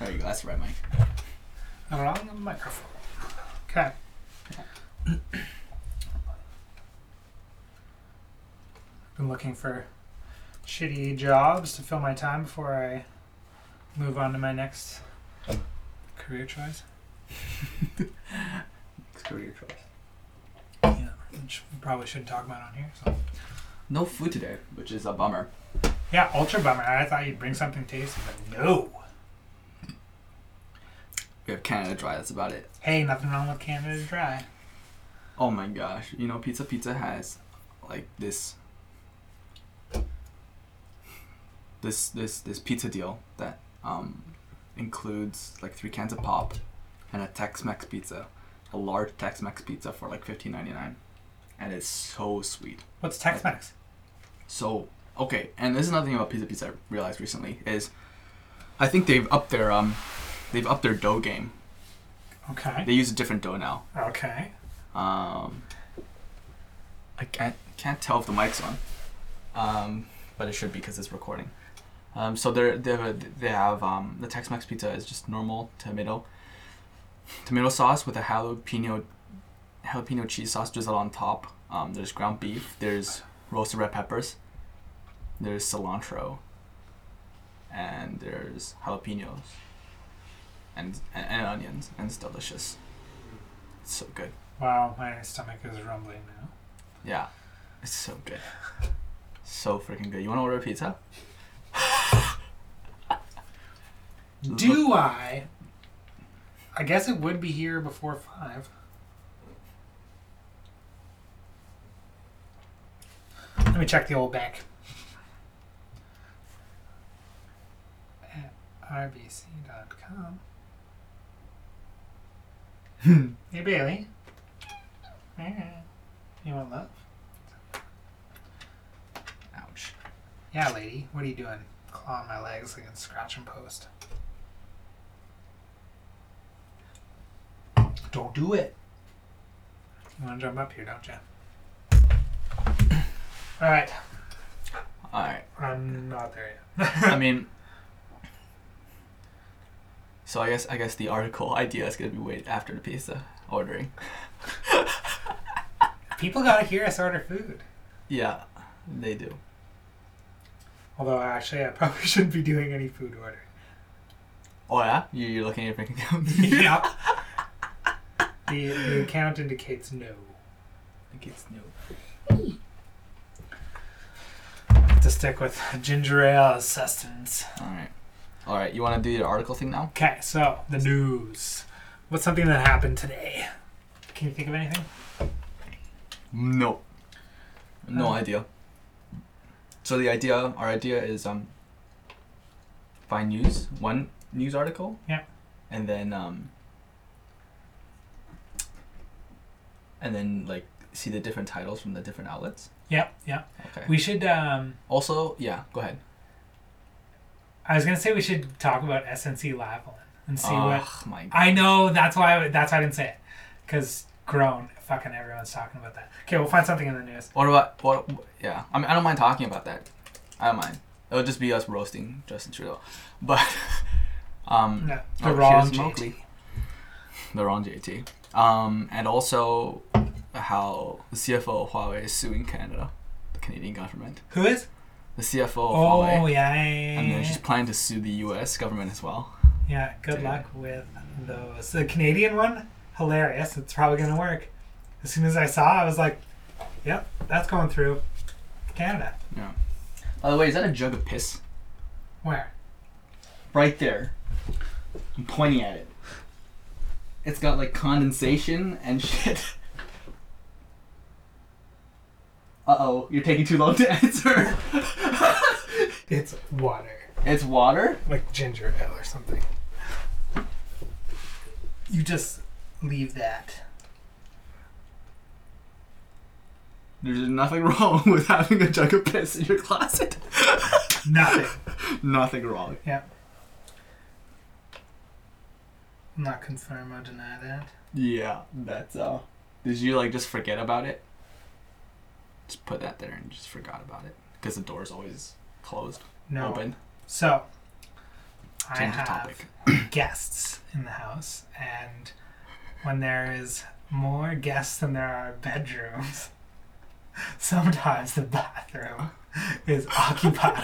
There you go. That's the right mic. Around the microphone. Okay. I've been looking for shitty jobs to fill my time before I move on to my next oh. career choice. Career choice. Yeah, which we probably shouldn't talk about on here. So. No food today, which is a bummer. Yeah, ultra bummer. I thought you'd bring something tasty, but no. We have Canada Dry. That's about it. Hey, nothing wrong with Canada Dry. Oh my gosh! You know, Pizza Pizza has like this, this this this pizza deal that um includes like three cans of pop and a Tex-Mex pizza, a large Tex-Mex pizza for like fifteen ninety nine, and it's so sweet. What's Tex-Mex? So okay, and this is another thing about Pizza Pizza I realized recently is, I think they've upped their um, they've upped their dough game. Okay. They use a different dough now. Okay. Um, I can't can't tell if the mic's on, um, but it should be because it's recording. Um, so they're, they have they have um, the Tex-Mex pizza is just normal tomato tomato sauce with a jalapeno jalapeno cheese sauce drizzled on top. Um, there's ground beef. There's roasted red peppers. There's cilantro. And there's jalapenos. And, and, and onions, and it's delicious. It's so good. Wow, my stomach is rumbling now. Yeah, it's so good. So freaking good. You want to order a pizza? Do I? I guess it would be here before five. Let me check the old bank. At rbc.com. hey Bailey. You want love? Ouch. Yeah, lady. What are you doing? Clawing my legs like in scratch and post. Don't do it. You want to jump up here, don't you? All right. All right. I'm not there yet. I mean, so I guess I guess the article idea is gonna be wait after the pizza ordering. People gotta hear us order food. Yeah, they do. Although actually, I probably shouldn't be doing any food ordering. Oh yeah, you you're looking at your bank account. yeah. The, the account indicates no. I think it's new. To stick with ginger ale sustenance. All right. All right. You want to do your article thing now? Okay, so the news. What's something that happened today? Can you think of anything? No. No Oh. idea. So the idea, our idea is um. Find news, one news article. Yeah. And then um. And then like see the different titles from the different outlets. Yeah, yeah. Okay. We should. Um, also, yeah. Go ahead. I was gonna say we should talk about SNC Lavalin and see what. Oh my. I know that's why. I, that's why I didn't say it, because grown. Fucking everyone's talking about that. Okay, we'll find something in the news. What about what? Yeah, I mean, I don't mind talking about that. I don't mind. It'll just be us roasting Justin Trudeau, but um, No, the oh, wrong JT. Mowgli. the wrong JT. Um, and also how the CFO of Huawei is suing Canada, the Canadian government. Who is? The CFO of Oh Huawei, yeah, and then she's planning to sue the U.S. government as well. Yeah, good Dude. luck with those. The Canadian one, hilarious. It's probably gonna work. As soon as I saw, it, I was like, "Yep, that's going through." Canada. Yeah. By the way, is that a jug of piss? Where? Right there. I'm pointing at it. It's got like condensation and shit. Uh oh, you're taking too long to answer. It's water, it's water? like ginger ale or something. You just leave that. There's nothing wrong with having a jug of piss in your closet. Nothing. nothing wrong. Yeah. Not confirm or deny that. Yeah, that's uh. Did you like just forget about it? Just put that there and just forgot about it because the door's always closed, No. open. So, Change the have topic. guests in the house, and when there is more guests than there are bedrooms, sometimes the bathroom is occupied.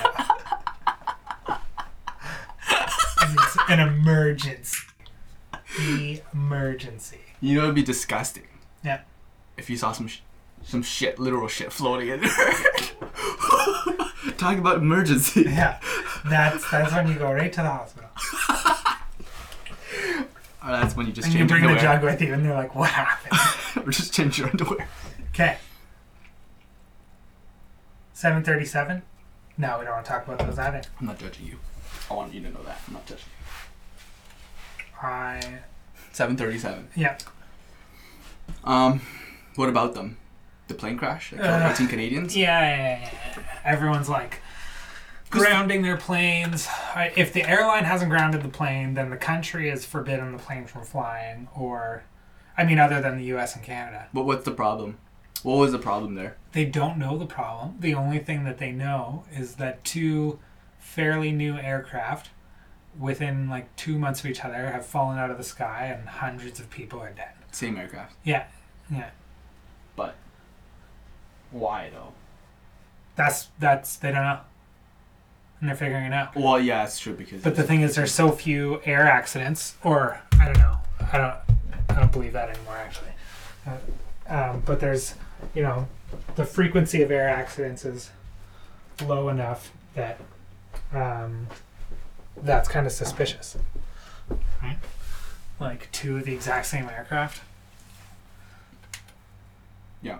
It's an emergency. Emergency. You know, it'd be disgusting. Yeah. If you saw some sh- some shit, literal shit floating in there. Talking about emergency. Yeah, that's that's when you go right to the hospital. Or that's when you just And you change bring the underwear. jug with you, and they're like, "What happened?" or just change your underwear. Okay. Seven thirty-seven. No, we don't want to talk about those either. I'm not judging you. I want you to know that. I'm not judging you. I 737. yeah. Um, what about them? The plane crash? That killed Uh, 18 Canadians? Yeah, yeah, yeah, yeah. Everyone's like grounding their planes. If the airline hasn't grounded the plane, then the country has forbidden the plane from flying. Or, I mean, other than the U.S. and Canada, But what's the problem? What was the problem there? they don't know the problem. The only thing that they know is that two fairly new aircraft, within like two months of each other, have fallen out of the sky and hundreds of people are dead. Same aircraft. Yeah, yeah. But why though? That's that's they don't know, and they're figuring it out. Well, yeah, it's true because But the thing is, there's so few air accidents, or I don't know. I don't. I don't believe that anymore, actually. Uh, um, but there's, you know, the frequency of air accidents is low enough that um, that's kind of suspicious. Right? Like two of the exact same aircraft. Yeah.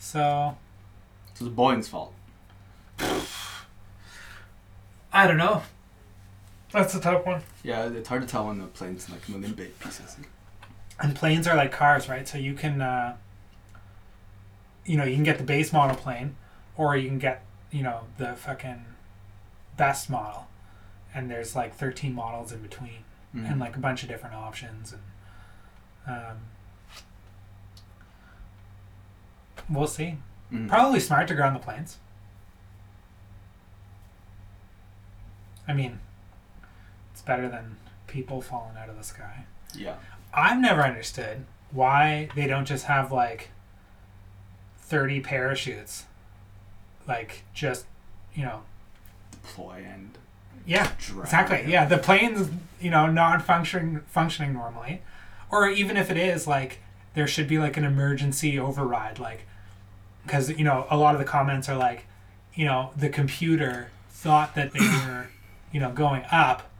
So so it's Boeing's fault. I don't know. That's a tough one. Yeah, it's hard to tell when the plane's like million big pieces. And planes are like cars, right? So you can, uh, you know, you can get the base model plane, or you can get, you know, the fucking best model, and there's like 13 models in between, Mhm. and like a bunch of different options, and um, we'll see. Mhm. Probably smart to ground the planes. I mean, it's better than people falling out of the sky. Yeah. I've never understood why they don't just have like 30 parachutes. Like, just, you know, Deploy and yeah, drag. exactly. Yeah, the plane's, you know, non functioning functioning normally. Or even if it is, like, there should be like an emergency override. Like, because, you know, a lot of the comments are like, you know, the computer thought that they were, you know, going up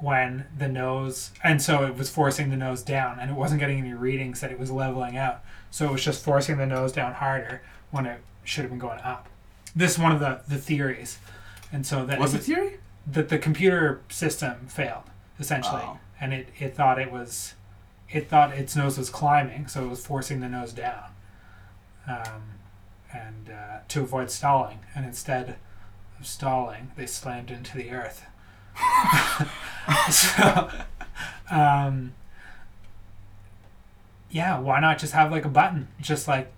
when the nose and so it was forcing the nose down and it wasn't getting any readings that it was leveling out. So it was just forcing the nose down harder when it should have been going up. This is one of the the theories. And so that What's it the theory? that the computer system failed essentially. Oh. and it, it thought it was it thought its nose was climbing so it was forcing the nose down. Um, and uh, to avoid stalling and instead of stalling they slammed into the earth. So um, yeah why not just have like a button? Just like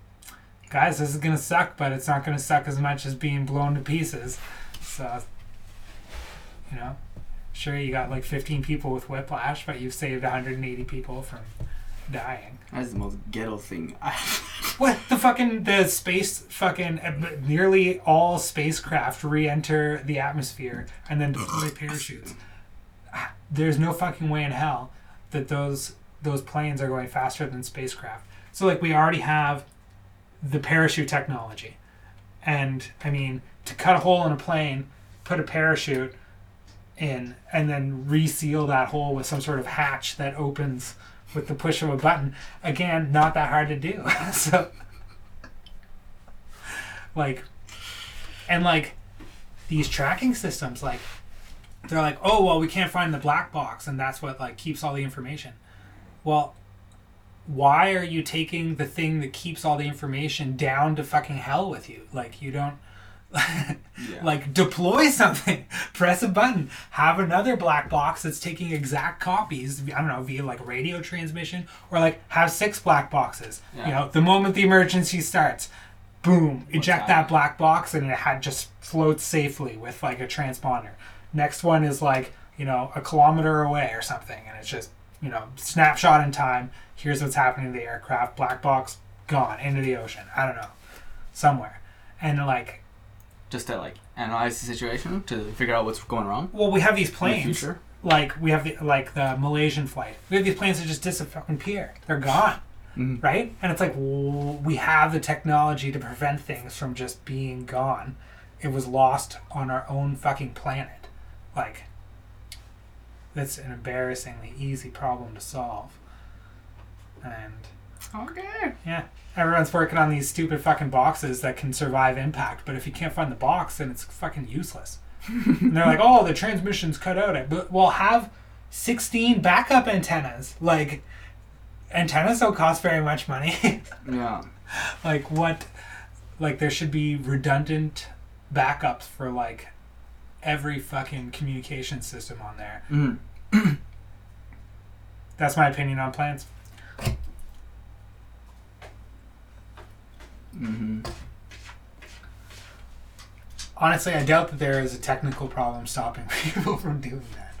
guys this is gonna suck but it's not gonna suck as much as being blown to pieces. So you know sure you got like 15 people with whiplash but you've saved 180 people from dying. That's the most ghetto thing. What the fucking the space fucking uh, nearly all spacecraft re-enter the atmosphere and then deploy parachutes. There's no fucking way in hell that those those planes are going faster than spacecraft. So like we already have the parachute technology. And i mean to cut a hole in a plane put a parachute in and then reseal that hole with some sort of hatch that opens with the push of a button. Again not that hard to do. So like and like these tracking systems like they're like oh well we can't find the black box and that's what like keeps all the information. Well why are you taking the thing that keeps all the information down to fucking hell with you? Like you don't Yeah. like deploy something press a button have another black box that's taking exact copies i don't know via like radio transmission or like have six black boxes you know the moment the emergency starts boom eject that happening? black box and it had just floats safely with like a transponder next one is like you know, a kilometer away or something, and it's just you know snapshot in time. Here's what's happening to the aircraft. Black box gone into the ocean. I don't know, somewhere, and like, Just to like analyze the situation to figure out what's going wrong well, we have these in the planes. future. Like we have the like the Malaysian flight. We have these planes that just disappear. They're gone. Mhm. right? And it's like we have the technology to prevent things from just being gone. It was lost on our own fucking planet. Like, that's an embarrassingly easy problem to solve. And Okay. yeah, everyone's working on these stupid fucking boxes that can survive impact, but if you can't find the box, then it's fucking useless. and they're like, oh, the transmission's cut out. But we'll have 16 backup antennas. Like, antennas don't cost very much money. Yeah. like what like there should be redundant backups for like every fucking communication system on there Mm. that's my opinion on plans Mm-hmm. honestly i doubt that there is a technical problem stopping people from doing that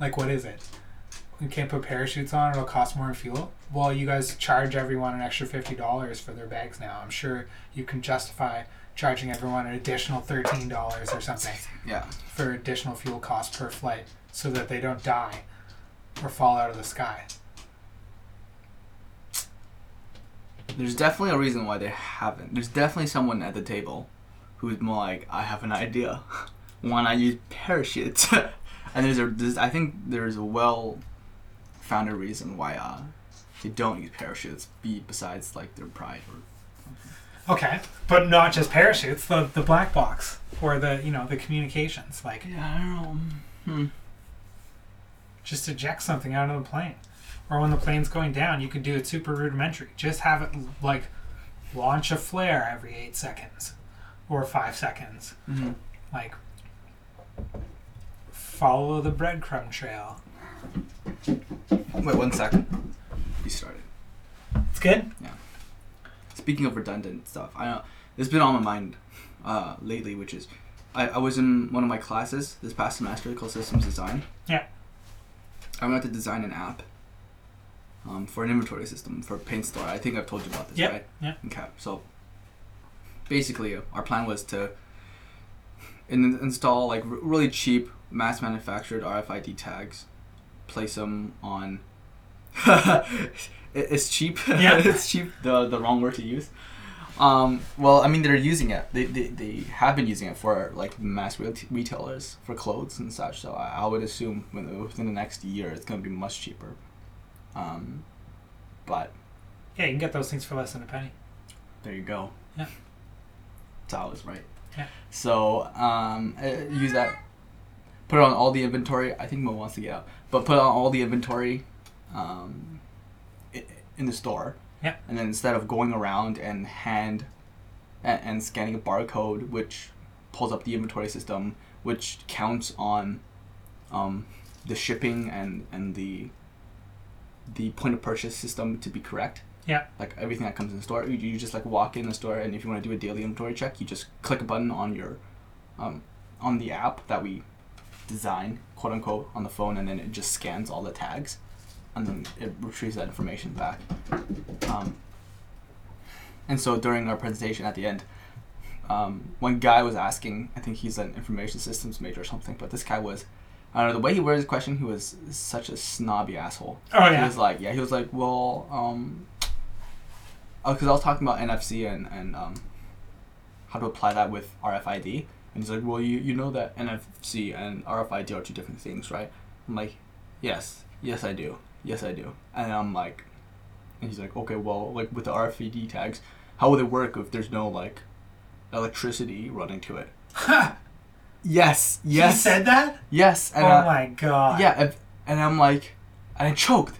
like what is it we can't put parachutes on it'll cost more in fuel well you guys charge everyone an extra $50 for their bags now i'm sure you can justify charging everyone an additional $13 or something Yeah. for additional fuel costs per flight so that they don't die or fall out of the sky. There's definitely a reason why they haven't. There's definitely someone at the table who's more like, I have an idea. why not use parachutes? and there's a, there's, I think there's a well founded reason why uh, they don't use parachutes, be besides like their pride or Okay, but not just parachutes, the the black box or the you know the communications, like Yeah, I don't know. Hmm. just eject something out of the plane, or when the plane's going down, you could do it super rudimentary. Just have it like launch a flare every eight seconds or five seconds, Mhm. like follow the breadcrumb trail. Wait one second. You started. It's good. Yeah. Speaking of redundant stuff, I know it's been on my mind uh, lately, which is I, I was in one of my classes this past semester called Systems Design. Yeah. I went out to design an app um, for an inventory system for Paint Store. I think I've told you about this, Yep, right? yep. Okay. So basically, uh, our plan was to in- install like r- really cheap mass manufactured RFID tags, place them on. it's cheap. Yeah. it's cheap. The the wrong word to use. Um, well, I mean, they're using it. They, they, they have been using it for like mass re- retailers for clothes and such. So I, I would assume within the next year, it's going to be much cheaper. Um, but Yeah, you can get those things for less than a penny. there you go. Yeah. So I right. Yeah. So um, uh, use that. Put it on all the inventory. I think Mo wants to get out, but put on all the inventory, um, in the store. Yeah. And then instead of going around and hand, and, and scanning a barcode, which pulls up the inventory system, which counts on, um, the shipping and and the. The point of purchase system to be correct Yeah. like everything that comes in the store. You, you just like walk in the store, and if you want to do a daily inventory check, you just click a button on your, um, on the app that we design, quote unquote, on the phone, and then it just scans all the tags, and then it retrieves that information back. Um, and so during our presentation at the end, um, one guy was asking, I think he's an information systems major or something, but this guy was, I don't know, the way he worded his question, he was such a snobby asshole. Oh yeah. He was like, yeah, he was like, well, um, oh, because I was talking about NFC and and um, how to apply that with RFID, and he's like, well, you you know that NFC and RFID are two different things, right? I'm like, yes, yes, I do, yes, I do, and I'm like, and he's like, okay, well, like with the RFID tags, how would it work if there's no like electricity running to it? Yes, yes, He said that? yes, and oh uh, my god. yeah, and, and I'm like, and I choked.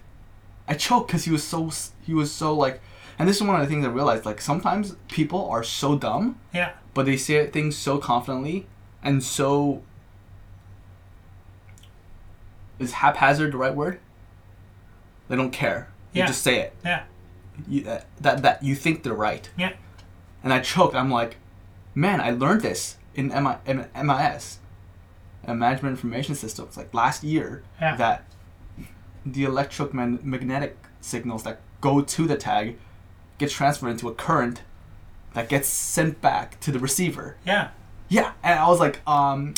I choked because he was so he was so like, and this is one of the things I realized. Like sometimes people are so dumb, Yeah. but they say things so confidently and so. Is haphazard the right word? They don't care. They Yeah. just say it. Yeah. You, that, that that you think they're right. Yeah. And I choked. I'm like, man, I learned this in MI, M- MIS. management information systems like last year Yeah. that the electromagnetic signals that go to the tag get transferred into a current that gets sent back to the receiver. Yeah. Yeah, and I was like, um,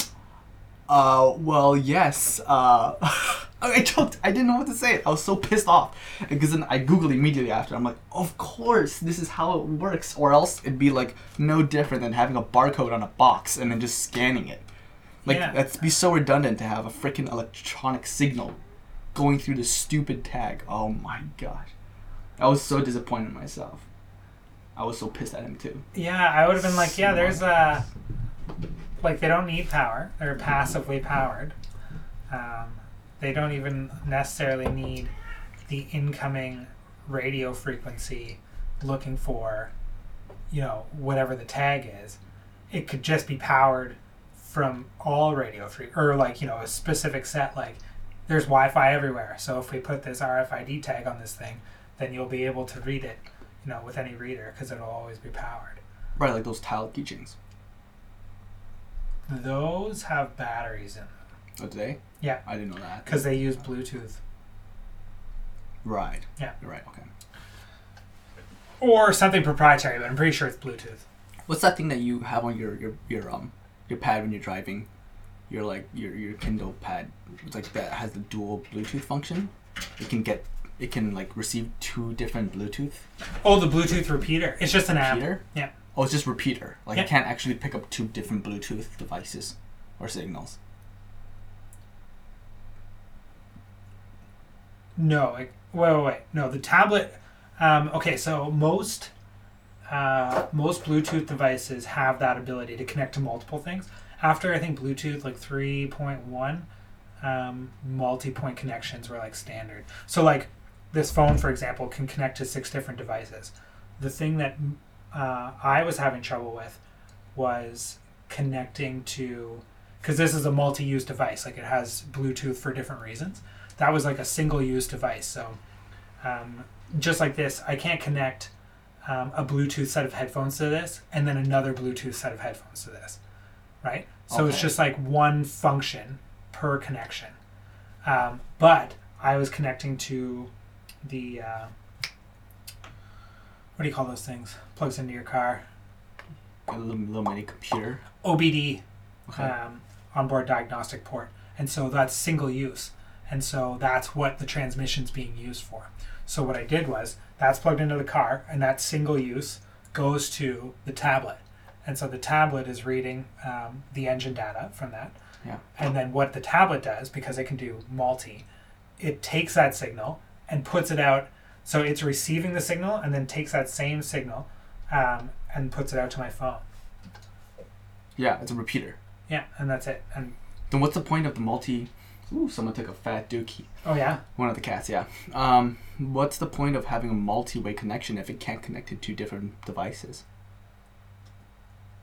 uh, well, yes. Uh, I choked. I didn't know what to say. I was so pissed off because then I googled immediately after. I'm like, of course, this is how it works, or else it'd be like no different than having a barcode on a box and then just scanning it. Like Yeah. that'd be so redundant to have a freaking electronic signal going through the stupid tag. Oh my gosh, I was so disappointed in myself. I was so pissed at him too. Yeah, I would have been like, yeah, there's a. Like, they don't need power. They're passively powered. Um, they don't even necessarily need the incoming radio frequency looking for, you know, whatever the tag is. It could just be powered from all radio free, or like, you know, a specific set. Like, there's Wi Fi everywhere. So if we put this RFID tag on this thing, then you'll be able to read it, you know, with any reader because it'll always be powered. Right, like those tile keychains. Those have batteries in them Oh, do they? Yeah. I didn't know that. because they use Bluetooth Right. Yeah. You're right. Okay. or something proprietary, but I'm pretty sure it's Bluetooth. What's that thing that you have on your your, your um your pad when you're driving? Your like your your Kindle pad. It's like that has the dual Bluetooth function. It can get it can like receive two different Bluetooth Oh, the Bluetooth repeater. It's just an app. Yeah. Oh, it's just repeater. Like Yeah. it can't actually pick up two different Bluetooth devices or signals. No, it, wait, wait, wait. No, the tablet. Um, okay, so most uh, most Bluetooth devices have that ability to connect to multiple things. After I think Bluetooth like three point one, um, multi-point connections were like standard. So like this phone, for example, can connect to six different devices. The thing that uh, I was having trouble with was connecting to because this is a multi-use device. Like it has Bluetooth for different reasons that was like a single use device. So, um, just like this, I can't connect um, a Bluetooth set of headphones to this and then another Bluetooth set of headphones to this, right? So it's just like one function per connection. Um, but I was connecting to the uh, what do you call those things? Plugs into your car. A little, little mini computer. OBD Okay. um, onboard diagnostic port. And so that's single use. And so that's what the transmission's being used for. So what I did was that's plugged into the car and that single use goes to the tablet. And so the tablet is reading um, the engine data from that. Yeah. And then what the tablet does, because it can do multi, it takes that signal and puts it out. So it's receiving the signal and then takes that same signal um, and puts it out to my phone. yeah, it's a repeater. Yeah, and that's it. And Then what's the point of the multi? Ooh, someone took a fat dookie. oh yeah, One of the cats, yeah. Um, what's the point of having a multi-way connection if it can't connect to two different devices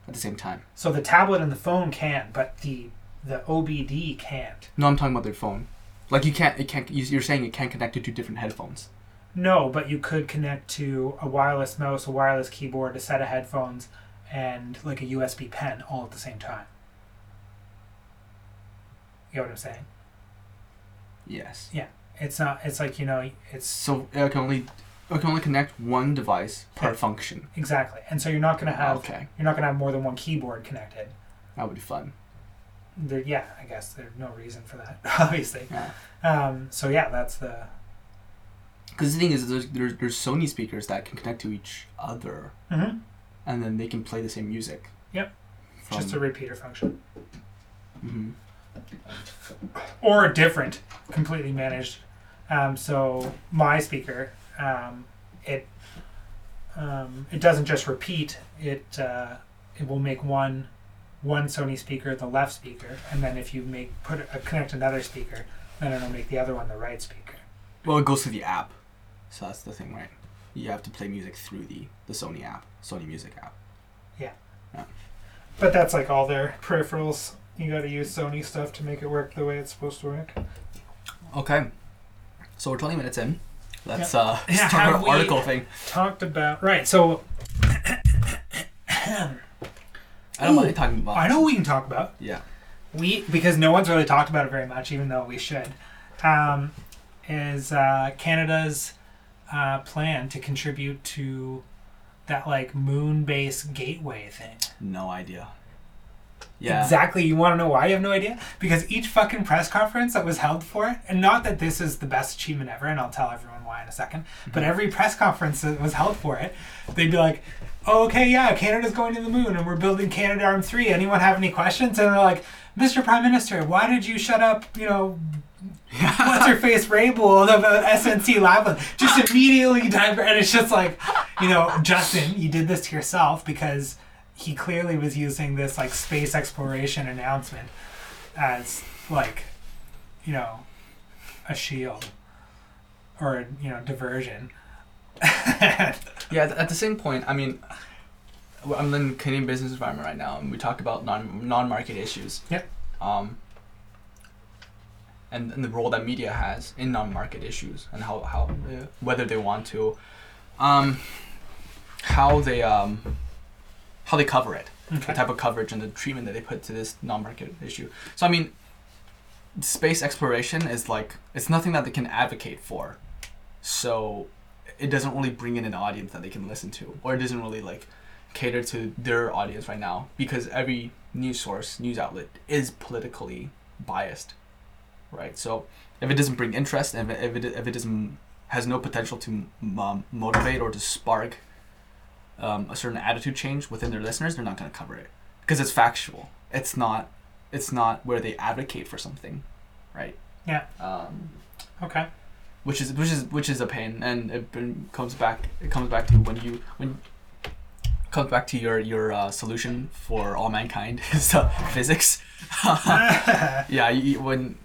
at the same time? So the tablet and the phone can, but the the OBD can't. No, I'm talking about their phone. Like you can't, it can't. you- You're saying it can't connect to two different headphones. No, but you could connect to a wireless mouse, a wireless keyboard, a set of headphones, and like a USB pen all at the same time. You know what I'm saying? Yes. Yeah. It's not. It's like you know. It's So it can only, it can only connect one device per function. exactly, and so you're not gonna have okay, you're not gonna have more than one keyboard connected. that would be fun. There, yeah, I guess there's no reason for that, obviously. Yeah. Um, so yeah, that's the Because the thing is, there's, there's there's Sony speakers that can connect to each other, Mhm. and then they can play the same music. Yep. From, just a repeater function. mhm. or a different, completely managed. Um, so my speaker, um, it um, it doesn't just repeat. It uh, it will make one one Sony speaker the left speaker, and then if you make put a, connect another speaker, then it'll make the other one the right speaker. Well, it goes to the app, so that's the thing, right? You have to play music through the the Sony app, Sony Music app. Yeah. But that's like all their peripherals. You got to use Sony stuff to make it work the way it's supposed to work. Okay, so we're 20 minutes in. Let's uh Yeah, start our article thing. Talked about right. So I don't mind talking about. I know what we can talk about. Yeah. we because no one's really talked about it very much, even though we should, um, is uh, Canada's uh, plan to contribute to that like moon base gateway thing. No idea. Yeah. Exactly. You want to know why you have no idea? Because each fucking press conference that was held for it, and not that this is the best achievement ever, and I'll tell everyone why in a 2nd but every press conference that was held for it, they'd be like, oh, okay, yeah, Canada's going to the moon and we're building Canadarm 3. Anyone have any questions? And they're like, Mr. Prime Minister, why did you shut up, you know, what's her face Raybould about SNC Lavalin? Just immediately dive, and it's just like, you know, Justin, you did this to yourself because he clearly was using this like space exploration announcement as like, you know, a shield or you know diversion. yeah. At the same point, I mean, I'm in the Canadian business environment right now, and we talk about non non market issues. Yep. Um. And, and the role that media has in non-market issues and how, how uh, whether they want to um, how they um, how they cover it Okay. the type of coverage and the treatment that they put to this non-market issue. So I mean, space exploration is like it's nothing that they can advocate for. So it doesn't really bring in an audience that they can listen to, or it doesn't really like cater to their audience right now because every news source, news outlet is politically biased, right? So if it doesn't bring interest and if it, if it, doesn't has no potential to um, motivate or to spark um, a certain attitude change within their listeners, they're not going to cover it because it's factual. It's not. It's not where they advocate for something, right? Yeah. Um, Okay. which is which is which is a pain, and it comes back. It comes back to when you when comes back to your your uh, solution for all mankind is uh, physics. yeah, you- when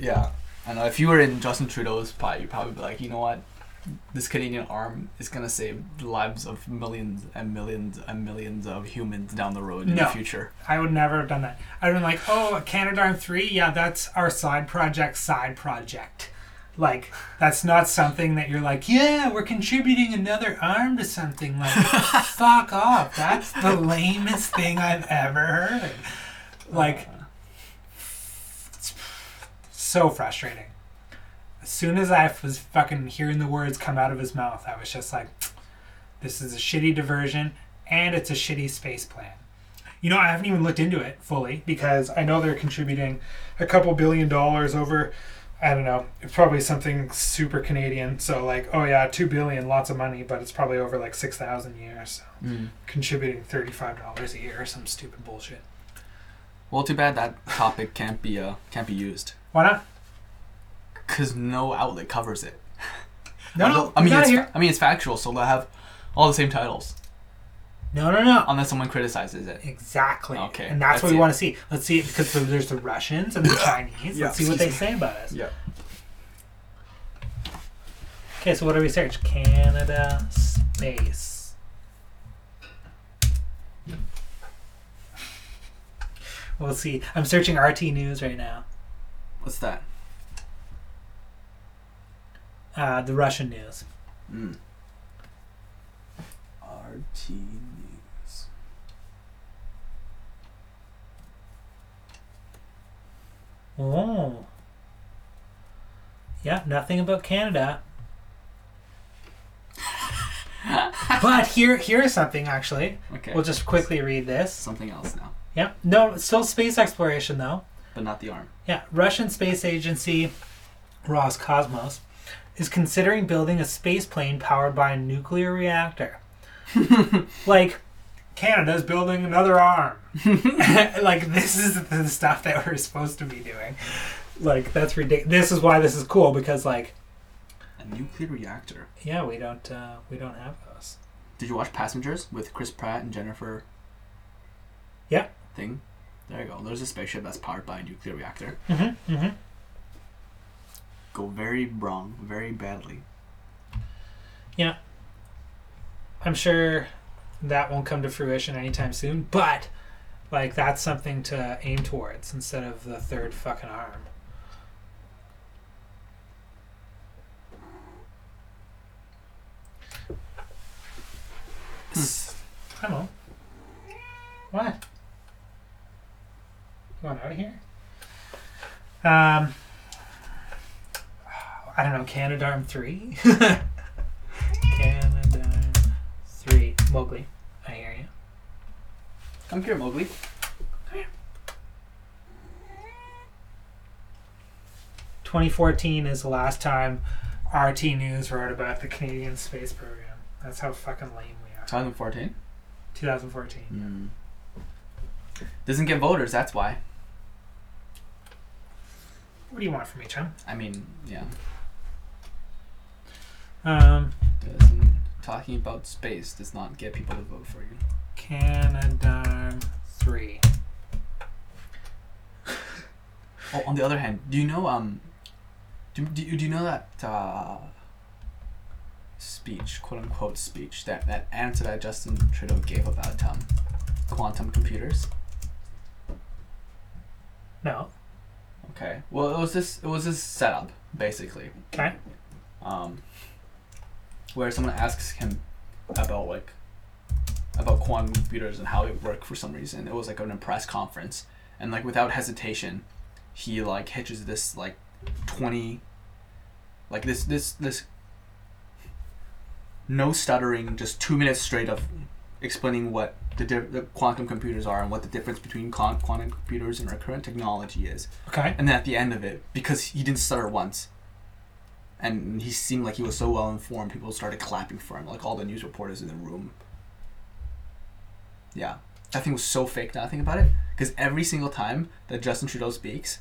yeah, I know if you were in Justin Trudeau's spot, you'd probably be like, you know what, this Canadian arm is gonna save the lives of millions and millions and millions of humans down the road in No. the future. I would never have done that. I'd have been like, oh, Canadarm 3? Yeah, that's our side project, side project. Like, that's not something that you're like, yeah, we're contributing another arm to something. Like, fuck off. That's the lamest thing I've ever heard. Like, so frustrating. As soon as I was fucking hearing the words come out of his mouth, I was just like, this is a shitty diversion and it's a shitty space plan. You know, I haven't even looked into it fully because I know they're contributing a couple billion dollars over. I don't know. It's probably something super Canadian. So like, oh yeah, two billion, lots of money, but it's probably over like six thousand years. So contributing thirty-five dollars a year or some stupid bullshit. Well, too bad that topic can't be uh can't be used Why not? because no outlet covers it. No, no. I mean, it's, here. I mean, it's factual, so they'll have all the same titles No, no, no. unless someone criticizes it. Exactly. Okay, And that's what we it. want to see. Let's see it because there's the Russians and the Chinese. Yeah, Let's see what they excuse say about us. Yeah. Okay, so what do we search? Canada space. We'll see. I'm searching RT News right now. What's that? Uh, the Russian news. Mm. RT News. Oh. Yeah, nothing about Canada. but here, here's something actually. Okay. We'll just quickly read this. Something else now, Yeah. No, still space exploration though. but not the arm. Yeah, Russian space agency Roscosmos is considering building a space plane powered by a nuclear reactor. like Canada's building another arm. like this is the stuff that we're supposed to be doing. Like that's ridiculous. This is why this is cool because like A nuclear reactor. yeah, we don't uh, we don't have those. Did you watch Passengers with Chris Pratt and Jennifer? Yeah. Thing. There you go. There's a spaceship that's powered by a nuclear reactor. Mm-hmm. Mm-hmm. Go very wrong, very badly. Yeah. I'm sure that won't come to fruition anytime soon, but like that's something to aim towards instead of the third fucking arm. Hmm. Come on. What? Going out of here. Um, I don't know. Canadarm three. Canadarm three. Mowgli. I hear you. Come here, Mowgli. 2014 is the last time RT News wrote about the Canadian space program. That's how fucking lame we are. 2014. 2014. Mm. Doesn't get voters. That's why. What do you want from me, chum? I mean, yeah. Um, Doesn't talking about space does not get people to vote for you. Canadarm three. Oh, on the other hand, do you know um, do do you, do you know that uh, speech, quote unquote speech that that answer that Justin Trudeau gave about um, quantum computers? No. Okay. Well, it was this it was this setup basically. Okay. um, where someone asks him about like about quantum computers and how it work for some reason. It was like an press conference, and like without hesitation, he like hitches this like twenty, like this this this no stuttering, just two minutes straight of explaining what the, di- the quantum computers are and what the difference between con- quantum computers and our current technology is. Okay. And then at the end of it, because he didn't stutter once, and he seemed like he was so well informed, people started clapping for him, like all the news reporters in the room. Yeah, that thing was so fake. Now I think about it, because every single time that Justin Trudeau speaks,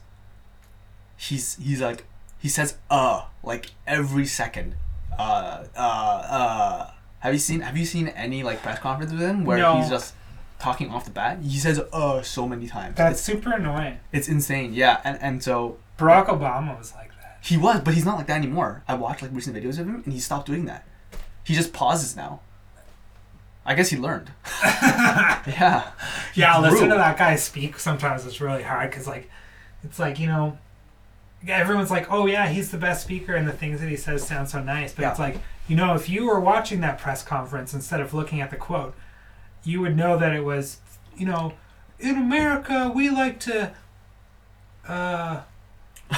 he's he's like he says uh like every second. Uh uh uh. Have you seen Have you seen any like press conference with him where No. he's just talking off the bat? He says uh so many times. That's It's, super annoying. it's insane. Yeah, and and so Barack Obama was like that. he was, but he's not like that anymore. I watched like recent videos of him, and he stopped doing that. He just pauses now. I guess he learned. yeah. Yeah, grew. listen to that guy speak. Sometimes it's really hard because, like, it's like you know, everyone's like, "Oh yeah, he's the best speaker," and the things that he says sound so nice. But it's like, you know, if you were watching that press conference instead of looking at the quote, you would know that it was, you know, in America we like to. Uh,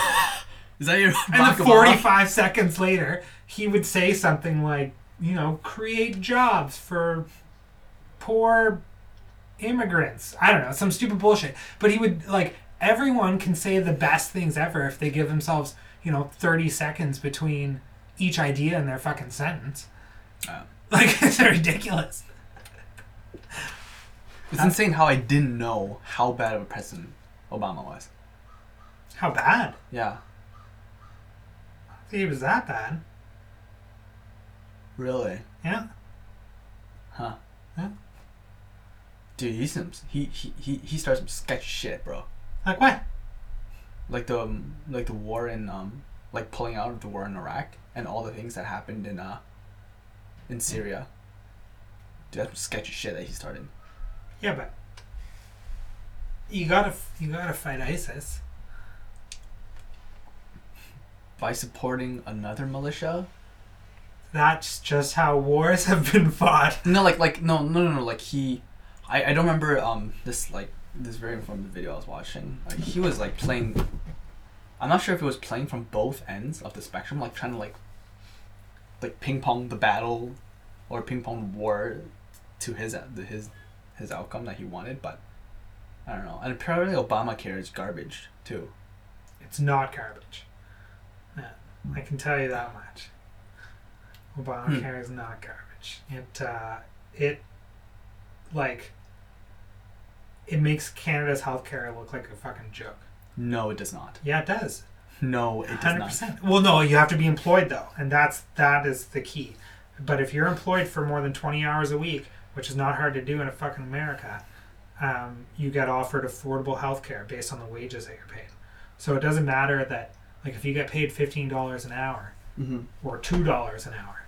Is that your? and then 45 seconds later, he would say something like, you know, create jobs for poor immigrants. I don't know, some stupid bullshit. But he would, like, everyone can say the best things ever if they give themselves, you know, 30 seconds between each idea in their fucking sentence. Yeah. Like, it's ridiculous. It's insane how I didn't know how bad of a president Obama was. How bad? Yeah. I think he was that bad. Really? Yeah. Huh. Yeah. Dude, he's some, he he he he starts some sketchy shit, bro. Like what? Like the um, like the war in um like pulling out of the war in Iraq and all the things that happened in uh in Syria. Dude, that's sketchy shit that he started. Yeah, but you gotta you gotta fight ISIS. By supporting another militia? That's just how wars have been fought. No, like like no no no no like he, I I don't remember um this like this very informative video I was watching. Like, he was like playing. I'm not sure if it was playing from both ends of the spectrum, like trying to like. Like ping pong the battle, or ping pong the war, to his his, his outcome that he wanted, but. I don't know, and apparently Obamacare is garbage too. It's not garbage. Yeah, I can tell you that much. Obamacare is not garbage. It uh, it like it makes Canada's healthcare look like a fucking joke. No, it does not. Yeah, it does. No, it does Hundred not. Well, no, you have to be employed though, and that's that is the key. But if you're employed for more than twenty hours a week, which is not hard to do in a fucking America, um, you get offered affordable health care based on the wages that you're paid. So it doesn't matter that like if you get paid fifteen dollars an hour Mm-hmm. or two dollars an hour,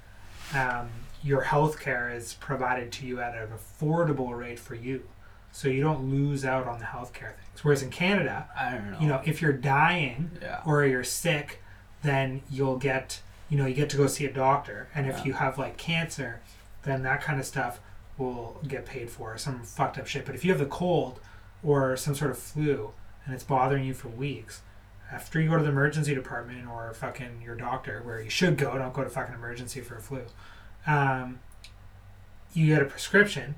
um, your health care is provided to you at an affordable rate for you. So you don't lose out on the healthcare things. Whereas in Canada, I don't know. you know, if you're dying Yeah. or you're sick, then you'll get you know you get to go see a doctor, and if Yeah. you have like cancer, then that kind of stuff will get paid for some fucked up shit. But if you have the cold or some sort of flu, and it's bothering you for weeks, after you go to the emergency department or fucking your doctor, where you should go, don't go to fucking emergency for a flu. Um, you get a prescription,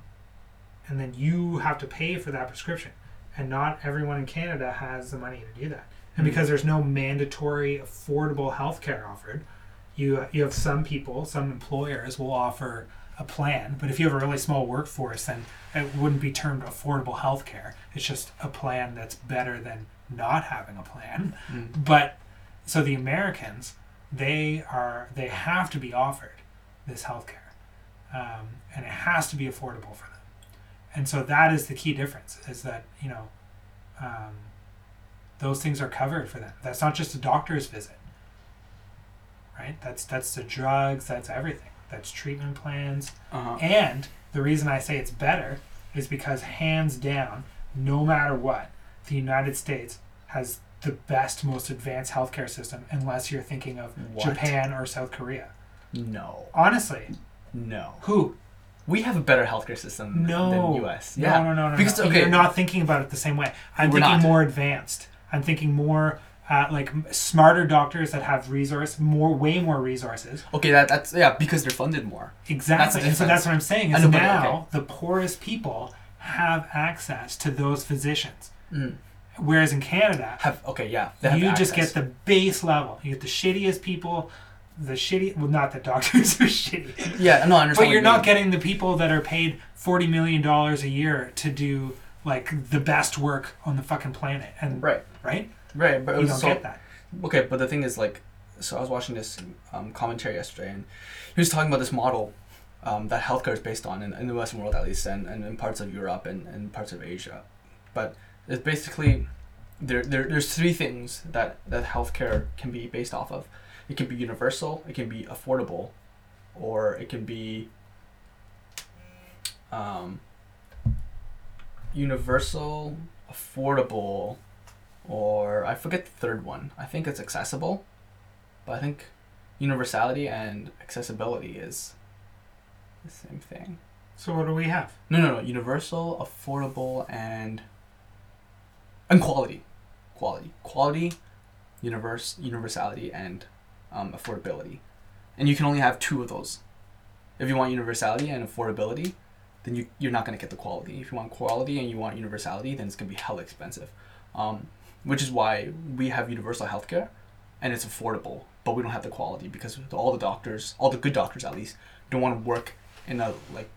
and then you have to pay for that prescription, and not everyone in Canada has the money to do that. And Mhm. because there's no mandatory, affordable health care offered, you you have some people, some employers will offer a plan, but if you have a really small workforce, then it wouldn't be termed affordable health care. It's just a plan that's better than not having a plan. Mm. But so the Americans, they are they have to be offered this health care, um, and it has to be affordable for them. And so that is the key difference: is that you know um, those things are covered for them. That's not just a doctor's visit, right? That's that's the drugs. That's everything. That's treatment plans. Uh-huh. And the reason I say it's better is because hands down, no matter what, the United States has the best, most advanced healthcare system, unless you're thinking of What? Japan or South Korea. No. Honestly, No. who? We have a better healthcare system No. than US. No, Yeah. no, no, no. Because, no. okay. You're not thinking about it the same way. I'm We're thinking not. more advanced. I'm thinking more uh, like smarter doctors that have resource, more, way more resources. Okay, that that's yeah, because they're funded more. Exactly. the and so that's what I'm saying is know, now okay. the poorest people have access to those physicians. Mm. Whereas in Canada, Have okay, yeah. They have you just access. get the base level. You get the shittiest people, the shitty. Well, not that doctors are shitty, Yeah, no, I understand. but you're you not getting the people that are paid forty million dollars a year to do like the best work on the fucking planet. And Right. right, Right, but you don't so, get that. Okay, but the thing is, like, so I was watching this um, commentary yesterday, and he was talking about this model um, that healthcare is based on, in, in the Western world at least, and, and in parts of Europe and, and parts of Asia. But it's basically there, there there's three things that that healthcare can be based off of. It can be universal, it can be affordable, or it can be um, universal, affordable, or I forget the third one. I think it's accessible, but I think universality and accessibility is the same thing. So what do we have? No, no, no. Universal, affordable, and and quality, quality, quality, universe, universality, and um, affordability. And you can only have two of those. If you want universality and affordability, then you you're not gonna get the quality. If you want quality and you want universality, then it's gonna be hella expensive. Um, which is why we have universal healthcare, and it's affordable, but we don't have the quality because all the doctors, all the good doctors at least, don't want to work in a like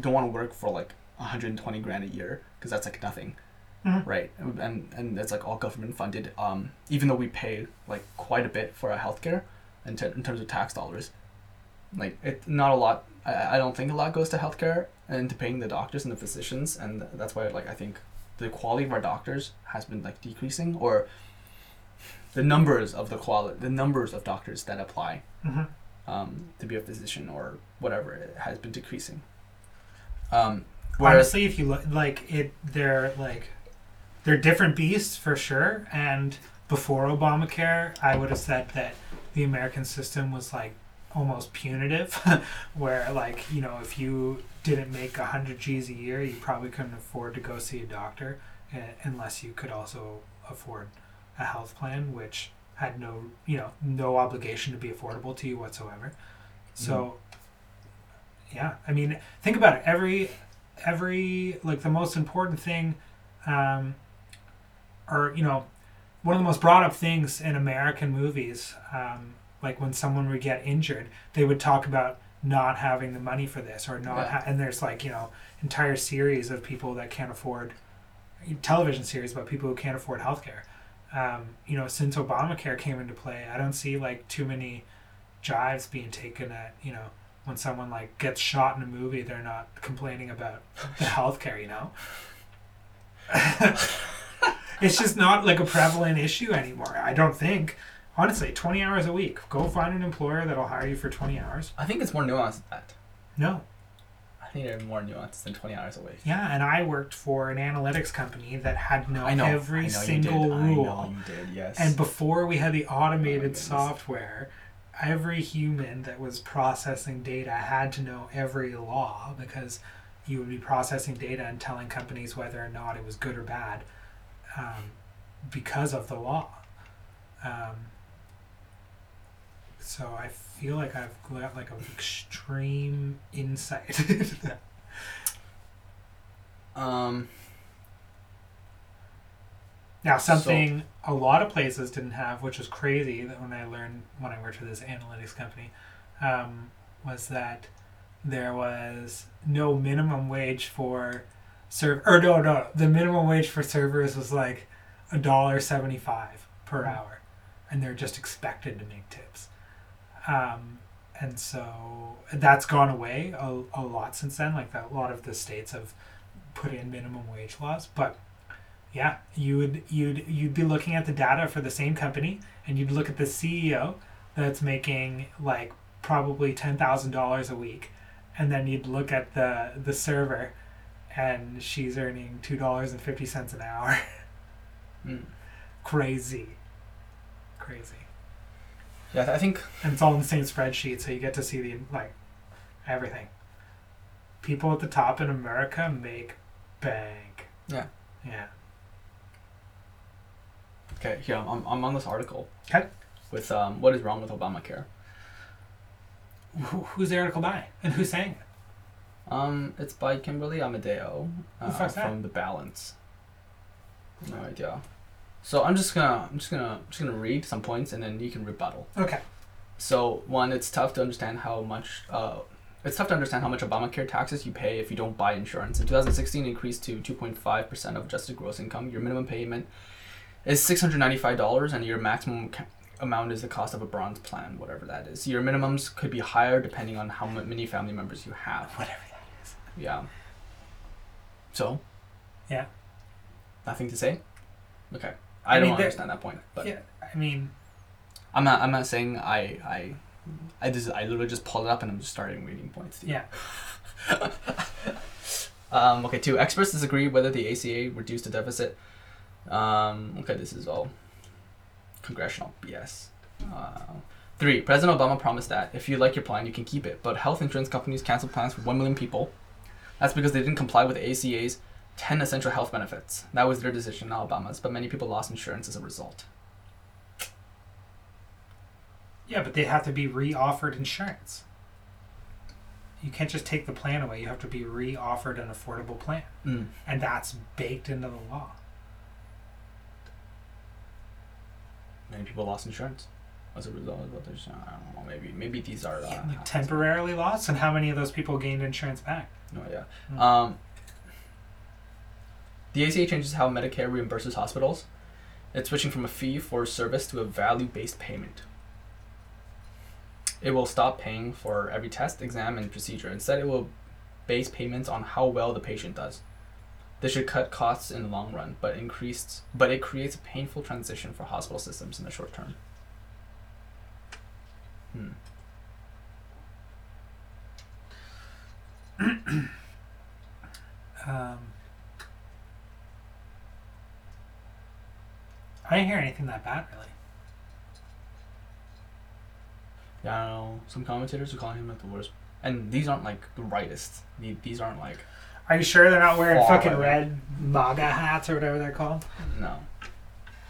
don't want to work for like 120 grand a year because that's like nothing Mhm. right and and that's like all government funded um even though we pay like quite a bit for our healthcare in, ter- in terms of tax dollars like it not a lot I, I don't think a lot goes to healthcare and to paying the doctors and the physicians and that's why like i think the quality of our doctors has been like decreasing or the numbers of the quality the numbers of doctors that apply hmm um, to be a physician or whatever it has been decreasing. Um, whereas, Honestly, if you look like it, they're like they're different beasts for sure. And before Obamacare, I would have said that the American system was like almost punitive, where like you know if you didn't make hundred G's a year, you probably couldn't afford to go see a doctor, uh, unless you could also afford a health plan, which had no you know no obligation to be affordable to you whatsoever. So yeah, I mean think about it. Every every like the most important thing, um, or you know, one of the most brought up things in American movies, um, like when someone would get injured, they would talk about not having the money for this or not, ha- and there's like you know entire series of people that can't afford television series about people who can't afford healthcare. Um, you know, since Obamacare came into play, I don't see like too many jives being taken at you know when someone like gets shot in a movie, they're not complaining about the healthcare. You know, it's just not like a prevalent issue anymore. I don't think. Honestly, twenty hours a week. Go find an employer that'll hire you for twenty hours. I think it's more nuanced than that. No, I think they're more nuanced than 20 hours a week. yeah, and I worked for an analytics company that had no know, every I know single you did. rule. I know you did. Yes. And before we had the oh automated goodness. software, every human that was processing data had to know every law because you would be processing data and telling companies whether or not it was good or bad. Um, because of the law. Um, so I feel like I've got like an extreme insight. into that. Um, now, something a lot of places didn't have, which was crazy that when I learned when I worked for this analytics company, um, was that there was no minimum wage for serve or no no the minimum wage for servers was like a dollar seventy five per hour, and they're just expected to make tips. Um, and so that's gone away a, a lot since then. Like that, a lot of the states have put in minimum wage laws, but yeah, you would you'd you'd be looking at the data for the same company, and you'd look at the CEO that's making like probably ten thousand dollars a week, and then you'd look at the the server, and she's earning two dollars and fifty cents an hour. mm. Crazy, crazy, Yeah, I think and it's all in the same spreadsheet, so you get to see the like everything. People at the top in America make bank. Yeah. Yeah. okay. Here, I'm, I'm on this article. 'Kay. With um, what is wrong with Obamacare? Who, who's the article by, and who's saying it? Um, it's by Kimberly Amadeo uh, the from The Balance. No idea. So I'm just gonna I'm just gonna I'm just gonna read some points and then you can rebuttal. Okay. So one, it's tough to understand how much uh, it's tough to understand how much Obamacare taxes you pay if you don't buy insurance. In 2016, it increased to 2.5 percent of adjusted gross income. Your minimum payment is 695 dollars, and your maximum ca- amount is the cost of a bronze plan, whatever that is. Your minimums could be higher depending on how many family members you have. Whatever. Yeah. So. Yeah. Nothing to say. Okay. I, I don't mean, understand that point, but yeah, I mean, I'm not. I'm not saying I. I. I just. I literally just pulled it up and I'm just starting reading points. yeah. Um, okay. Two experts disagree whether the ACA reduced the deficit. Um, okay, this is all congressional BS. Uh, three. President Obama promised that if you like your plan, you can keep it, but health insurance companies canceled plans for one million people. That's because they didn't comply with ACA's ten essential health benefits. That was their decision, not Obama's. But many people lost insurance as a result. Yeah, but they have to be re-offered insurance. You can't just take the plan away. You have to be re-offered an affordable plan, Mm. and that's baked into the law. Many people lost insurance as a result of what they're saying. I don't know. Maybe maybe these are uh, Like temporarily lost, and how many of those people gained insurance back? No idea. Mm. Um, the ACA changes how Medicare reimburses hospitals. It's switching from a fee for service to a value-based payment. It will stop paying for every test, exam, and procedure. Instead, it will base payments on how well the patient does. This should cut costs in the long run, but increased but it creates a painful transition for hospital systems in the short term. Hmm. Um, I didn't hear anything that bad, really. Yeah, I know. Some commentators are calling him like the worst, and these aren't like the rightest. These aren't like Are you sure they're not wearing fucking right. red MAGA hats or whatever they're called? no.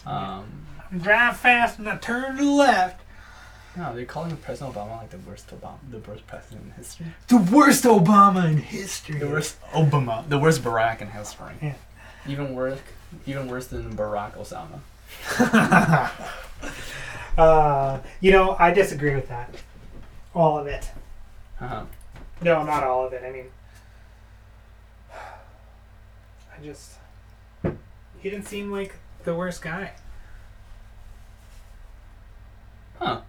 Um, Drive fast and I turn to the left. No, they're calling President Obama like the worst Obama, the worst president in history. The worst Obama in history. The worst Obama, the worst Barack in history. Yeah. Even worse, even worse than Barack Osama. uh, you know, I disagree with that. All of it. Uh-huh. No, not all of it. I mean, I just. He didn't seem like the worst guy. Huh.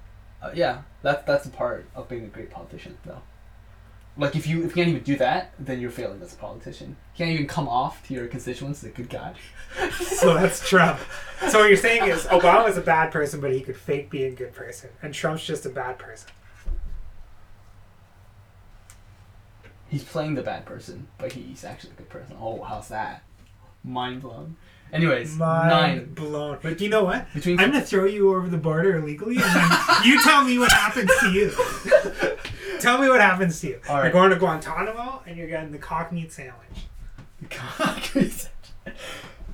Uh, yeah, that's that's a part of being a great politician, though. Like if you if you can't even do that, then you're failing as a politician. You can't even come off to your constituents as a good guy. So that's Trump. So what you're saying is Obama's a bad person, but he could fake being a good person, and Trump's just a bad person. He's playing the bad person, but he's actually a good person. Oh, how's that? Mind blown. Anyways, Mind nine. blown. But you know what? Between I'm gonna throw you over the border illegally, and then you tell me what happens to you. tell me what happens to you. All You're going to Guantanamo, and you're getting the cock meat sandwich. Cock Between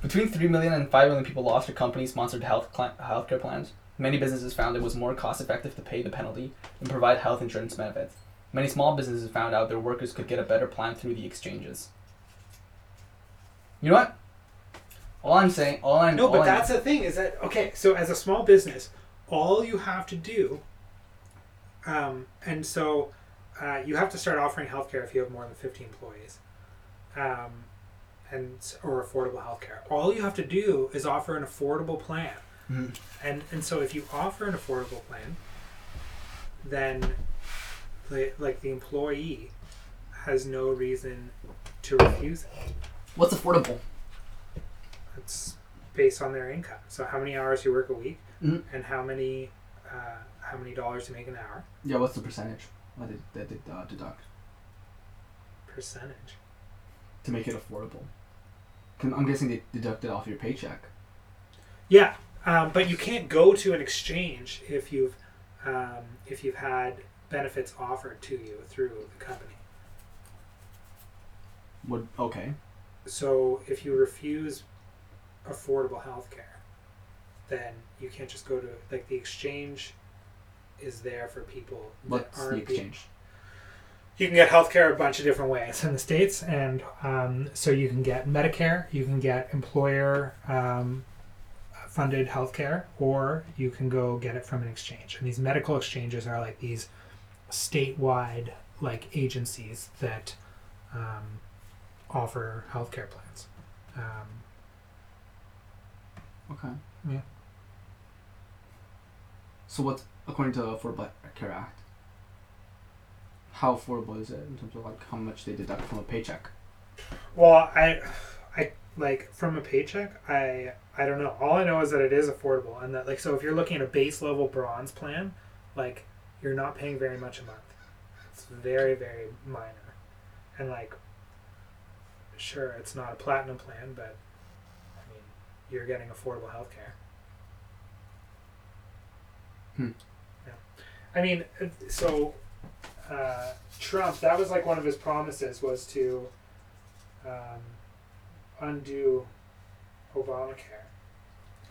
Between 3 million and 5 million people lost their company sponsored health cl- healthcare plans. Many businesses found it was more cost effective to pay the penalty and provide health insurance benefits. Many small businesses found out their workers could get a better plan through the exchanges. You know what? All I'm saying, all I'm No, all but I'm- that's the thing is that okay. So as a small business, all you have to do, um, and so uh, you have to start offering healthcare if you have more than fifty employees, um, and or affordable healthcare. All you have to do is offer an affordable plan, Mhm. and and so if you offer an affordable plan, then, the, like the employee, has no reason to refuse it. What's affordable? It's based on their income. So how many hours you work a week, Mhm. and how many uh, how many dollars you make an hour Yeah, what's the percentage that they, that uh, deduct percentage. to make it affordable? Can, I'm guessing they deduct it off your paycheck. Yeah, um, but you can't go to an exchange if you've um, if you've had benefits offered to you through the company. Would okay. So if you refuse affordable health care, then you can't just go to like the exchange is there for people that What's the aren't being exchange? you can get healthcare a bunch of different ways in the states, and um, so you can get Medicare, you can get employer um, funded healthcare, or you can go get it from an exchange. And these medical exchanges are like these statewide like agencies that um, offer healthcare plans. Um, Okay. Yeah. So what's according to the Affordable Care Act? How affordable is it in terms of like how much they deduct from a paycheck? Well, I, I like from a paycheck. I I don't know. All I know is that it is affordable, and that like so if you're looking at a base level bronze plan, like you're not paying very much a month. It's very very minor, and like, sure, it's not a platinum plan, but you're getting affordable health care. Hmm. Yeah, I mean, so uh, Trump. That was like one of his promises was to um, undo Obamacare.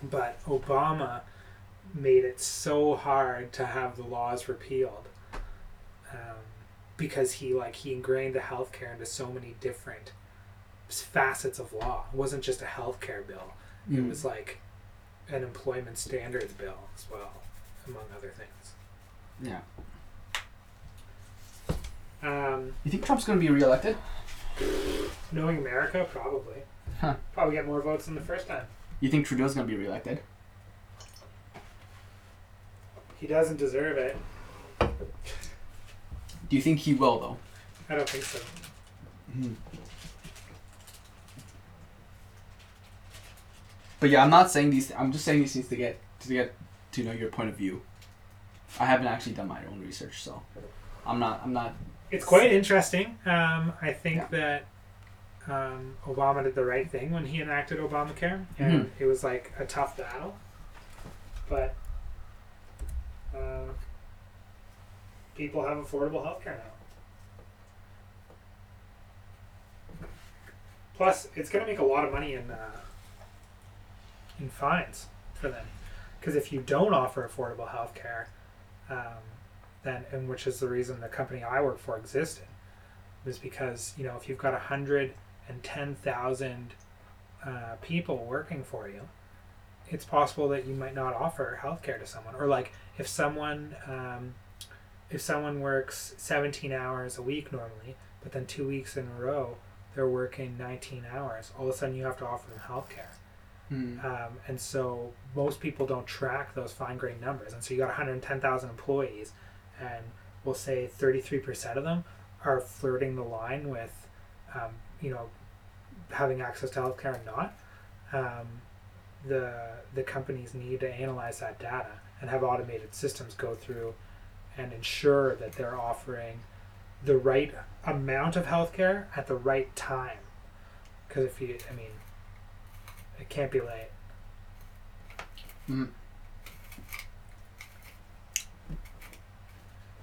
But Obama made it so hard to have the laws repealed um, because he like he ingrained the healthcare into so many different facets of law. It wasn't just a healthcare bill. It Mm. was like an employment standards bill as well, among other things. Yeah. Um, You think Trump's gonna be reelected? knowing America, probably. Huh. Probably get more votes than the first time. You think Trudeau's gonna be reelected? He doesn't deserve it. Do you think he will though? I don't think so. But yeah, I'm not saying these. I'm just saying these things to get to get to know your point of view. I haven't actually done my own research, so I'm not. I'm not. It's quite interesting. Um, I think Yeah. that um, Obama did the right thing when he enacted Obamacare, and Mhm. it was like a tough battle, but uh, people have affordable health care now. Plus, it's going to make a lot of money in uh, in fines for them, because if you don't offer affordable health care, um, then and which is the reason the company I work for existed, was because you know if you've got a hundred and ten thousand uh, people working for you, it's possible that you might not offer health care to someone, or like if someone um, if someone works seventeen hours a week normally, but then two weeks in a row they're working nineteen hours, all of a sudden you have to offer them health care. Mm. Um, and so most people don't track those fine grained numbers. And so you got 110,000 employees, and we'll say 33% of them are flirting the line with, um, you know, having access to healthcare and not. Um, the the companies need to analyze that data and have automated systems go through and ensure that they're offering the right amount of healthcare at the right time. Because if you, I mean, it can't be late. Mm.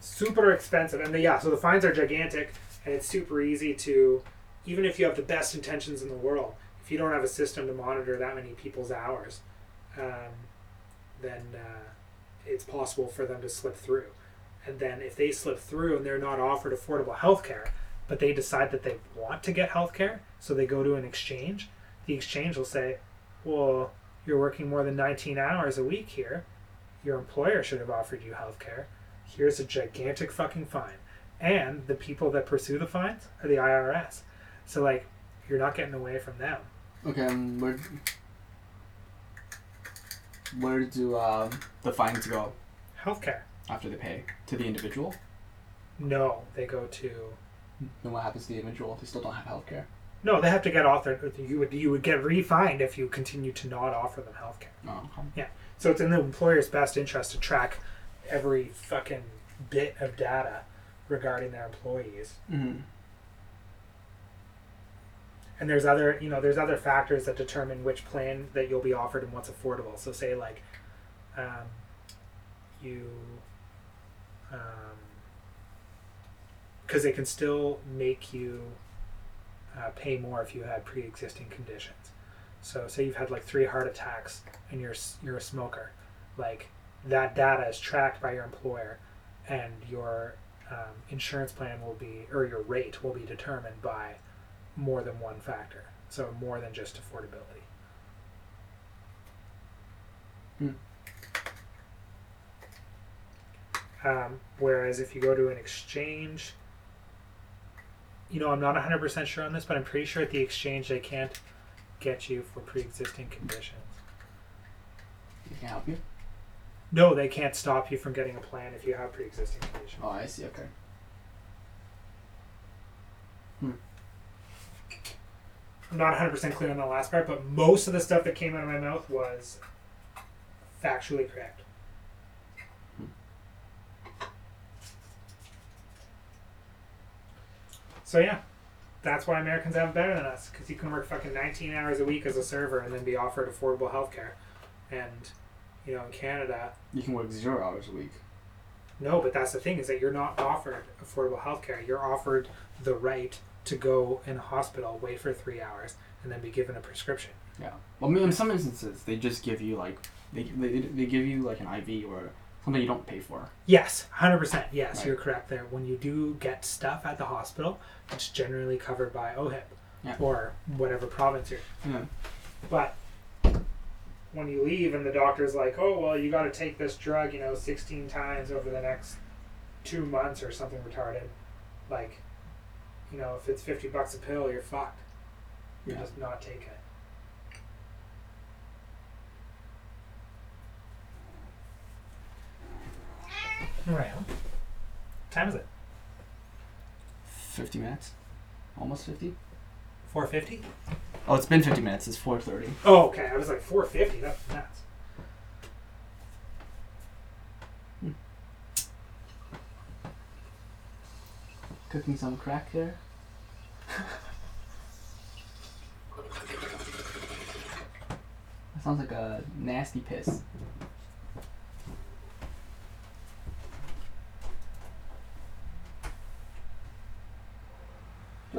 Super expensive, and the, yeah, so the fines are gigantic, and it's super easy to, even if you have the best intentions in the world, if you don't have a system to monitor that many people's hours, um, then uh, it's possible for them to slip through. And then if they slip through and they're not offered affordable health care, but they decide that they want to get health care, so they go to an exchange, the exchange will say, well, you're working more than 19 hours a week here. Your employer should have offered you health care. Here's a gigantic fucking fine. And the people that pursue the fines are the IRS. So, like, you're not getting away from them. Okay, um, where where do um, the fines go Healthcare. after they pay to the individual? No, they go to. Then what happens to the individual if they still don't have health care? No, they have to get authored. You would you would get refined if you continue to not offer them healthcare. Oh, okay. So it's in the employer's best interest to track every fucking bit of data regarding their employees. Mm-hmm. And there's other, you know, there's other factors that determine which plan that you'll be offered and what's affordable. So say like, um, you, because they can still make you uh, pay more if you had pre-existing conditions. So say you've had like three heart attacks and you're you're a smoker, like that data is tracked by your employer, and your um, insurance plan will be or your rate will be determined by more than one factor. So more than just affordability. Um, whereas if you go to an exchange, you know, I'm not 100% sure on this, but I'm pretty sure at the exchange they can't get you for pre existing conditions. They can help you. No, they can't stop you from getting a plan if you have pre existing conditions. Oh, I see. Okay. Hmm. I'm not 100% clear on the last part, but most of the stuff that came out of my mouth was factually correct. So yeah, that's why Americans have it better than us, because you can work fucking 19 hours a week as a server and then be offered affordable health care. And, you know, in Canada, You can work zero hours a week. no, but that's the thing is that you're not offered affordable health care. You're offered the right to go in a hospital, wait for three hours, and then be given a prescription. Yeah. Well, I mean, in some instances, they just give you like they, they, they give you like an IV or something you don't pay for. Yes, hundred percent. Yes, Right. you're correct there. When you do get stuff at the hospital, it's generally covered by OHIP Yeah. or whatever province you're. Yeah. But when you leave and the doctor's like, "Oh, well, you got to take this drug, you know, 16 times over the next two months or something retarded," like, you know, if it's 50 bucks a pill, you're fucked. You're Yeah. just not taking it. Right. Time is it? Fifty minutes. Almost fifty. 450? Oh, it's been fifty minutes. It's four thirty. Oh, okay. I was like 450. That's nuts. Hmm. Cooking some crack there. that sounds like a nasty piss.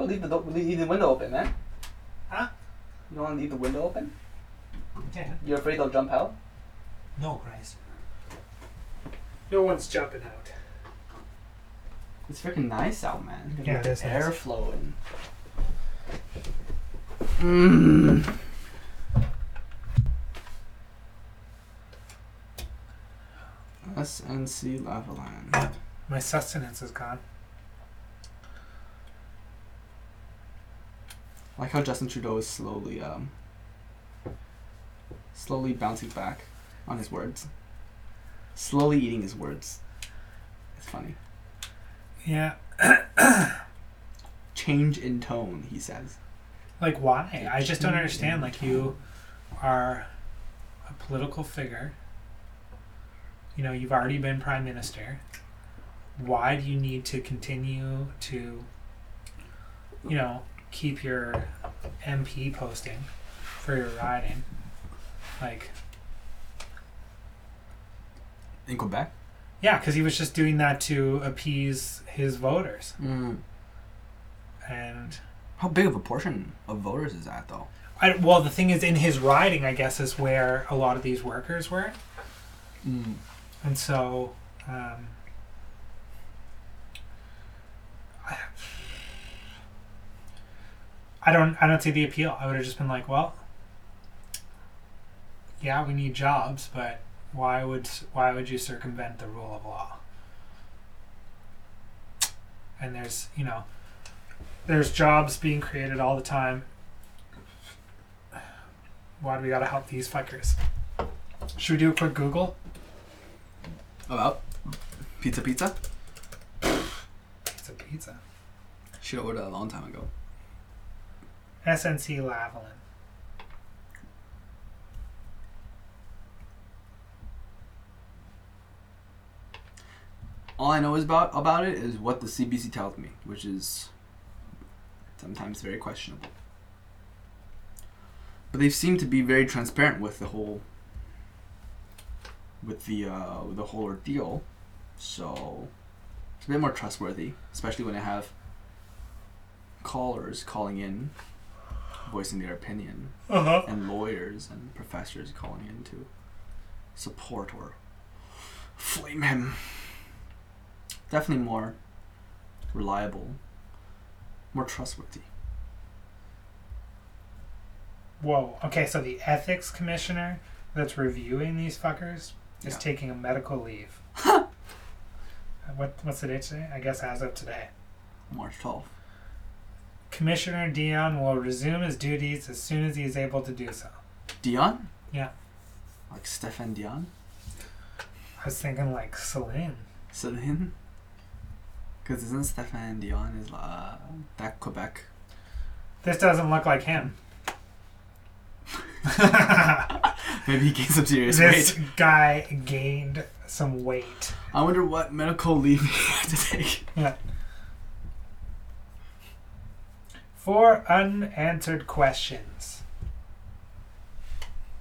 Leave the do- leave the window open, man. Huh? You don't want to leave the window open? Yeah. You're afraid they'll jump out? No, Christ. No one's jumping out. It's freaking nice out, man. Yeah, it is Air nice. flowing. Mmm. SNC Lavalin. My sustenance is gone. Like how Justin Trudeau is slowly, um, slowly bouncing back on his words. Slowly eating his words. It's funny. Yeah. Change in tone, he says. Like, why? I just don't understand. Like, you are a political figure. You know, you've already been prime minister. Why do you need to continue to, you know, keep your MP posting for your riding? Like, In Quebec? yeah, because he was just doing that to appease his voters. Mm. And How big of a portion of voters is that, though? I, well, the thing is, in his riding, I guess, is where a lot of these workers were, Mm. and so. Um, I- I don't. I don't see the appeal. I would have just been like, well, yeah, we need jobs, but why would why would you circumvent the rule of law? And there's you know, there's jobs being created all the time. Why do we gotta help these fuckers? Should we do a quick Google? About pizza, pizza. Pizza, pizza. Should have ordered that a long time ago. SNC Lavalin. All I know is about about it is what the CBC tells me, which is sometimes very questionable. But they seem to be very transparent with the whole with the uh, with the whole ordeal, so it's a bit more trustworthy, especially when I have callers calling in, voicing their opinion, Uh huh. and lawyers and professors calling in to support or flame him. Definitely more reliable, more trustworthy. Whoa. Okay, so the ethics commissioner that's reviewing these fuckers is Yeah. taking a medical leave. what what's the date today? I guess as of today. March 12th. Commissioner Dion will resume his duties as soon as he is able to do so. Dion? Yeah. Like Stéphane Dion? I was thinking like Celine. Celine? Because isn't Stéphane Dion is uh, that Quebec? This doesn't look like him. Maybe he gained some serious weight. this weight. guy gained some weight. I wonder what medical leave he had to take. Four unanswered questions.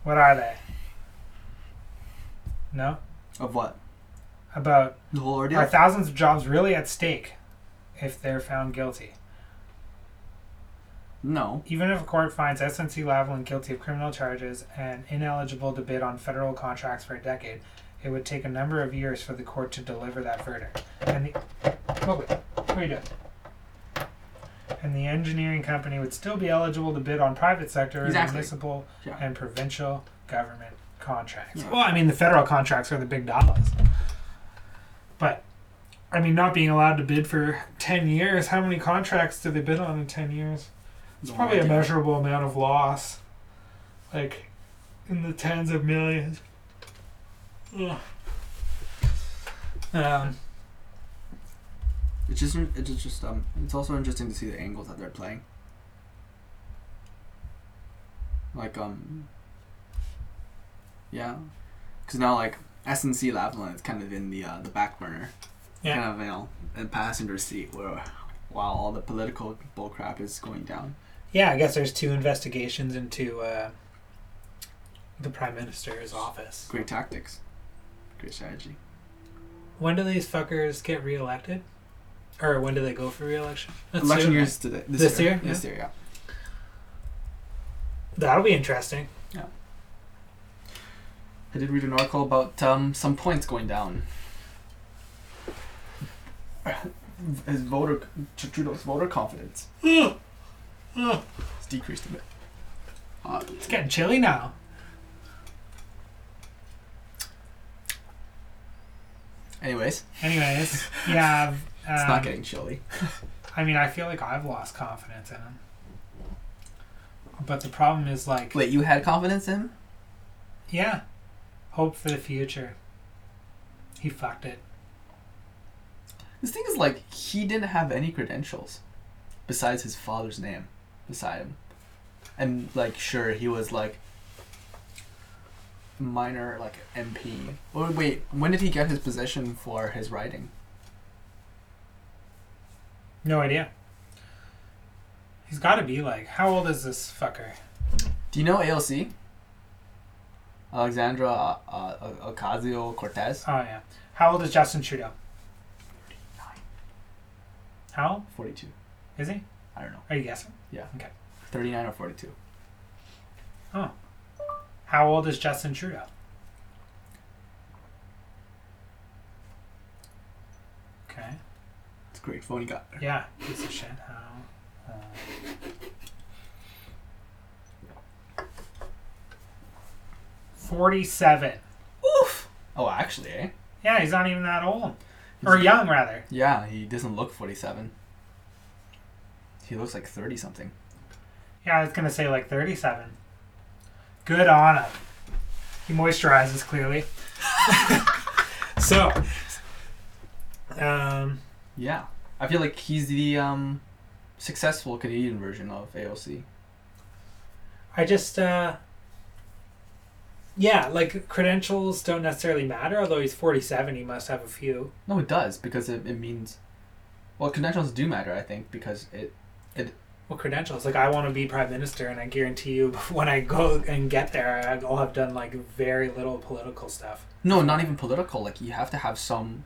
What are they? No? Of what? About The whole ordeal? are thousands of jobs really at stake if they're found guilty? no. Even if a court finds SNC Lavalin guilty of criminal charges and ineligible to bid on federal contracts for a decade, it would take a number of years for the court to deliver that verdict. And the oh wait, what are you doing? And the engineering company would still be eligible to bid on private sector, Exactly. municipal, Yeah. and provincial government contracts. Yeah. Well, I mean, the federal contracts are the big dollars. But, I mean, not being allowed to bid for 10 years, how many contracts do they bid on in 10 years? It's No probably a measurable amount of loss. Like, in the tens of millions. Ugh. Um, It's just it's just um it's also interesting to see the angles that they're playing. Like um yeah, because now like SNC Lavalin is kind of in the uh, the back burner, yeah. kind of you know in passenger seat where while all the political bullcrap is going down. Yeah, I guess there's two investigations into uh, the Prime Minister's office. Great tactics, great strategy. When do these fuckers get reelected? Or when do they go for reelection? That's Election soon, years today. This, This year. year? This year, yeah. That'll be interesting. Yeah. I did read an article about um, some points going down. His voter, Trudeau's voter confidence it's decreased a bit. Uh, getting chilly now. anyways, Anyways, yeah. Um, it's not getting chilly. I mean, I feel like I've lost confidence in him. But the problem is like, Wait, you had confidence in him? yeah, hope for the future. He fucked it. This thing is like he didn't have any credentials besides his father's name beside him, and like sure he was like minor like MP. Oh wait, when did he get his position for his writing? No idea. He's got to be like, how old is this fucker? Do you know AOC? Alexandra uh, uh, Ocasio Cortez. Oh yeah. How old is Justin Trudeau? How 42. is he? I don't know. Are you guessing? Yeah. Okay. 39 or 42. Oh. How old is Justin Trudeau? Okay. It's a great phone you got there. Yeah, piece of shit. How? Uh, Forty-seven. Oof. Oh, actually, eh? Yeah, he's not even that old, or young rather. Yeah, he doesn't look 47. He looks like 30 something. Yeah, I was gonna say like thirty-seven. Good on him. He moisturizes clearly. so, um, Yeah. I feel like he's the um, successful Canadian version of AOC. I just, uh, yeah, like credentials don't necessarily matter. Although he's forty-seven, he must have a few. No, it does because it, it means. Well, credentials do matter, I think, because it. Well, credentials. Like I want to be prime minister, and I guarantee you, when I go and get there, I'll have done like very little political stuff. No, not even political. Like, you have to have some.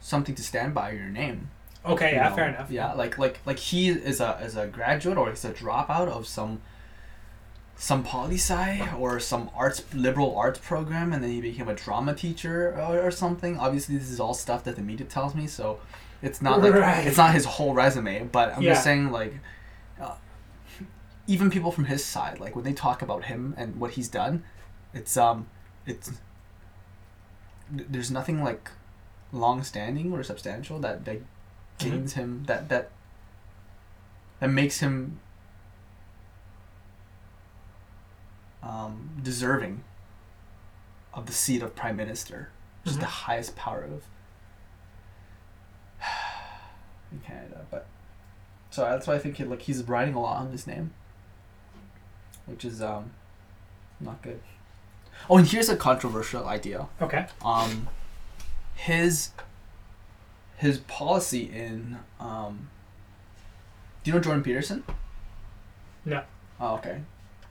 something to stand by your name. Okay, yeah, know? fair enough. Yeah, like like like he is a is a graduate or he's a dropout of some some poli sci or some arts liberal arts program and then he became a drama teacher or, or something. Obviously this is all stuff that the media tells me, so it's not like Right. it's not his whole resume, but I'm Yeah. just saying like uh, even people from his side, like when they talk about him and what he's done, it's um it's there's nothing like long standing or substantial that that gains him that that that makes him um, deserving of the seat of prime minister, which is Mhm. the highest power of in Canada. But so that's why I think he, like he's riding a lot on his name, which is um not good. Oh, and here's a controversial idea Okay. um, his his policy in um, do you know Jordan Peterson? No. Oh, okay.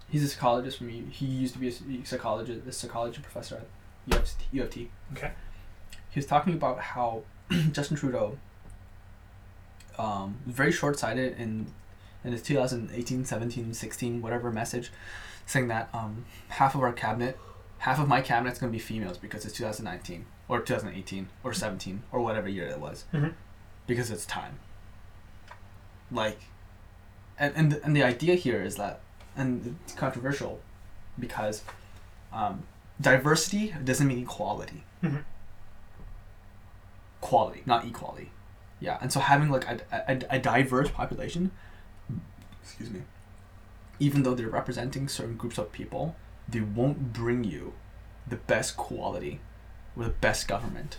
He's a psychologist from he used to be a psychologist, a psychology professor at U of T. Okay. He was talking about how Justin Trudeau um, was very short-sighted in in his 2018, 17, 16, whatever message, saying that um, half of our cabinet, half of my cabinet's going to be females because it's 2019 or 2018 or 17 or whatever year it was, Mhm. because it's time. Like, and and the, and the idea here is that, and it's controversial, because um, diversity doesn't mean equality. Mhm. Quality, not equality. Yeah, and so having like a, a, a diverse population, excuse me, even though they're representing certain groups of people, they won't bring you the best quality or the best government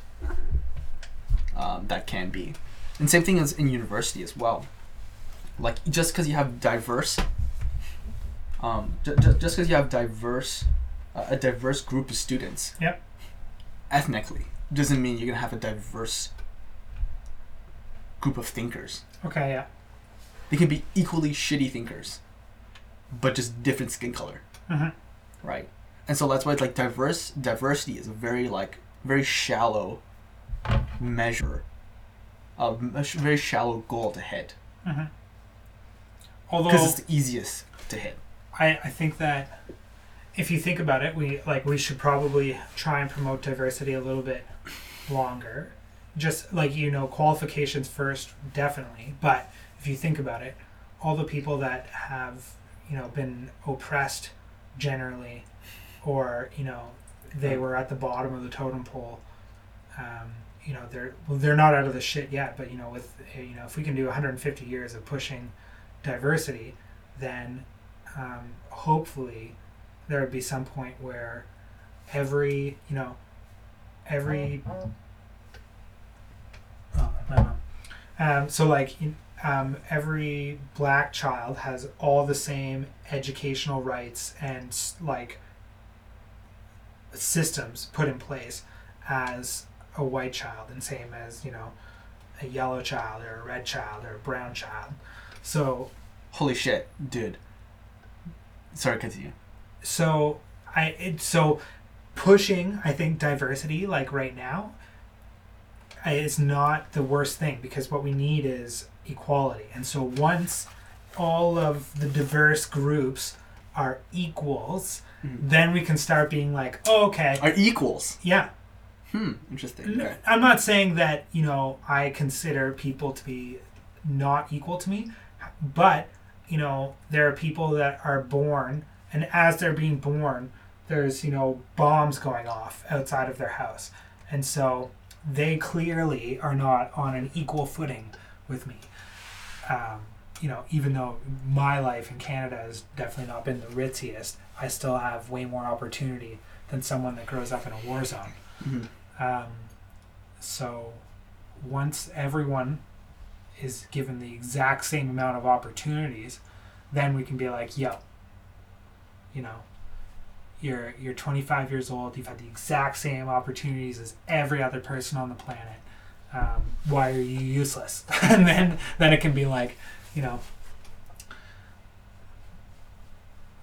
um, that can be. And same thing as in university as well. Like just because you have diverse, um, just because you have diverse, uh, a diverse group of students. Yep. Ethnically doesn't mean you're gonna have a diverse group of thinkers. Okay. Yeah. They can be equally shitty thinkers, but just different skin color, hmm right? And so that's why it's like diverse diversity is a very like very shallow measure, a a very shallow goal to hit hmm Although because it's the easiest to hit. I, I think that if you think about it, we like we should probably try and promote diversity a little bit longer. Just like you know, qualifications first, definitely. But if you think about it, all the people that have you know been oppressed generally, or you know they were at the bottom of the totem pole. Um, you know they're well, they're not out of the shit yet, but you know with you know if we can do 150 years of pushing diversity, then um, hopefully there would be some point where every you know every oh, my mom. Um, so like um, every black child has all the same educational rights and like systems put in place as a white child and same as you know a yellow child or a red child or a brown child so Holy shit, dude. Sorry, continue. so I it, so pushing I think diversity like right now is not the worst thing because what we need is equality. And so once all of the diverse groups are equals. Then we can start being like, oh, okay, Are equals. yeah. Hmm. Interesting. Okay. I'm not saying that you know I consider people to be not equal to me, but you know there are people that are born, and as they're being born, there's you know bombs going off outside of their house, and so they clearly are not on an equal footing with me. Um, you know, even though my life in Canada has definitely not been the ritziest, I still have way more opportunity than someone that grows up in a war zone. Mhm. Um, so once everyone is given the exact same amount of opportunities, then we can be like, yo, you know, you're you're 25 years old. You've had the exact same opportunities as every other person on the planet. Um, why are you useless? and then then it can be like, you know,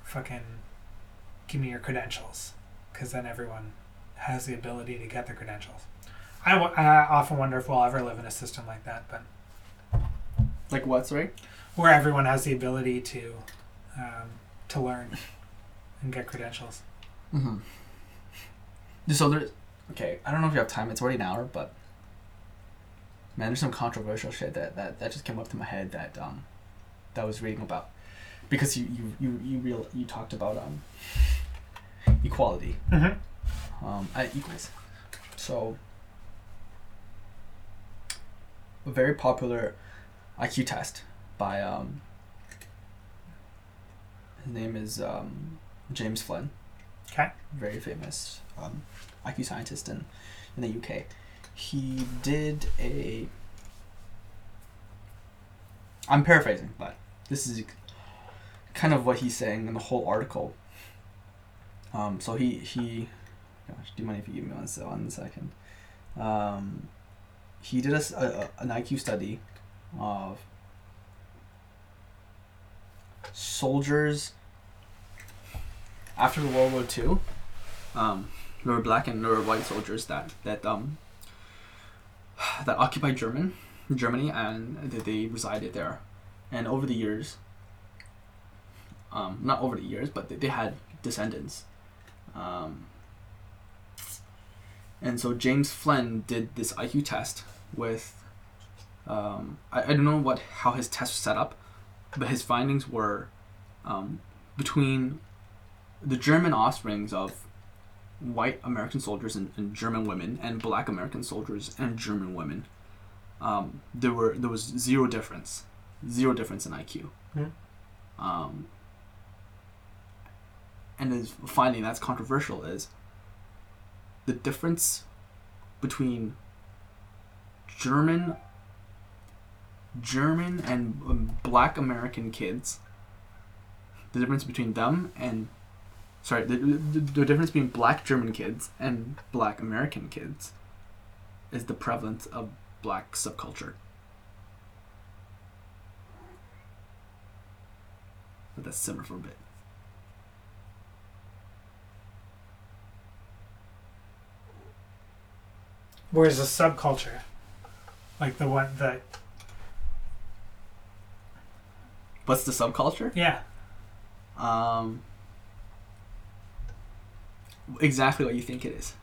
fucking give me your credentials, because then everyone has the ability to get the credentials. I, w- I often wonder if we'll ever live in a system like that, but Like what? Sorry. where everyone has the ability to um, to learn and get credentials. Mm-hmm. So there's okay. I don't know if you have time. It's already an hour, but man, there's some controversial shit that that, that just came up to my head that um that I was reading about because you you you you real you talked about um equality Mm-hmm. um at equals. So a very popular IQ test by um his name is um James Flynn Okay. very famous um, IQ scientist in, in the UK. He did a. I'm paraphrasing, but this is kind of what he's saying in the whole article. Um, so he he, gosh, do you mind if you give me one, se- one second? Um, he did a, a- an IQ study of soldiers after World War Two, um, there were black and there were white soldiers that that um that occupied German Germany and that they resided there, and over the years, um, not over the years, but they, they had descendants, um, and so James Flynn did this IQ test with. Um, I, I don't know what how his test was set up, but his findings were um, between the German offsprings of white American soldiers and, and German women and black American soldiers and German women, um, there were there was zero difference, zero difference in IQ. Hmm. Um, and his finding that's controversial is the difference between German German and um, black American kids the difference between them and sorry the, the, the difference between black german kids and black american kids is the prevalence of black subculture. Let that simmer for a bit Where's the subculture? Like the one that what's the subculture yeah. um exactly what you think it is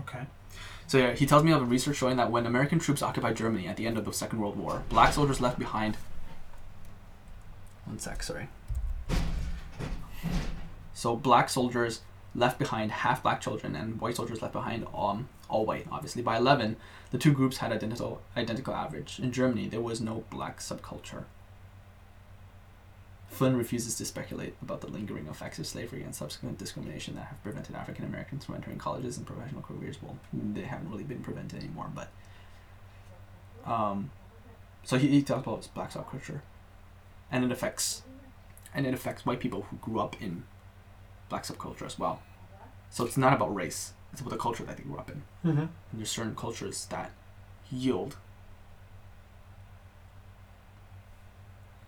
Okay. So yeah, he tells me of a research showing that when American troops occupied Germany at the end of the Second World War, black soldiers left behind. One sec, sorry. So black soldiers left behind half black children, and white soldiers left behind um, all white. Obviously, by eleven, the two groups had identical identical average. In Germany, there was no black subculture. Flynn refuses to speculate about the lingering effects of slavery and subsequent discrimination that have prevented African Americans from entering colleges and professional careers. Well, they haven't really been prevented anymore, but. Um, so he, he talks about black subculture, and it affects, and it affects white people who grew up in black subculture as well. So it's not about race; it's about the culture that they grew up in. Mm-hmm. And there's certain cultures that yield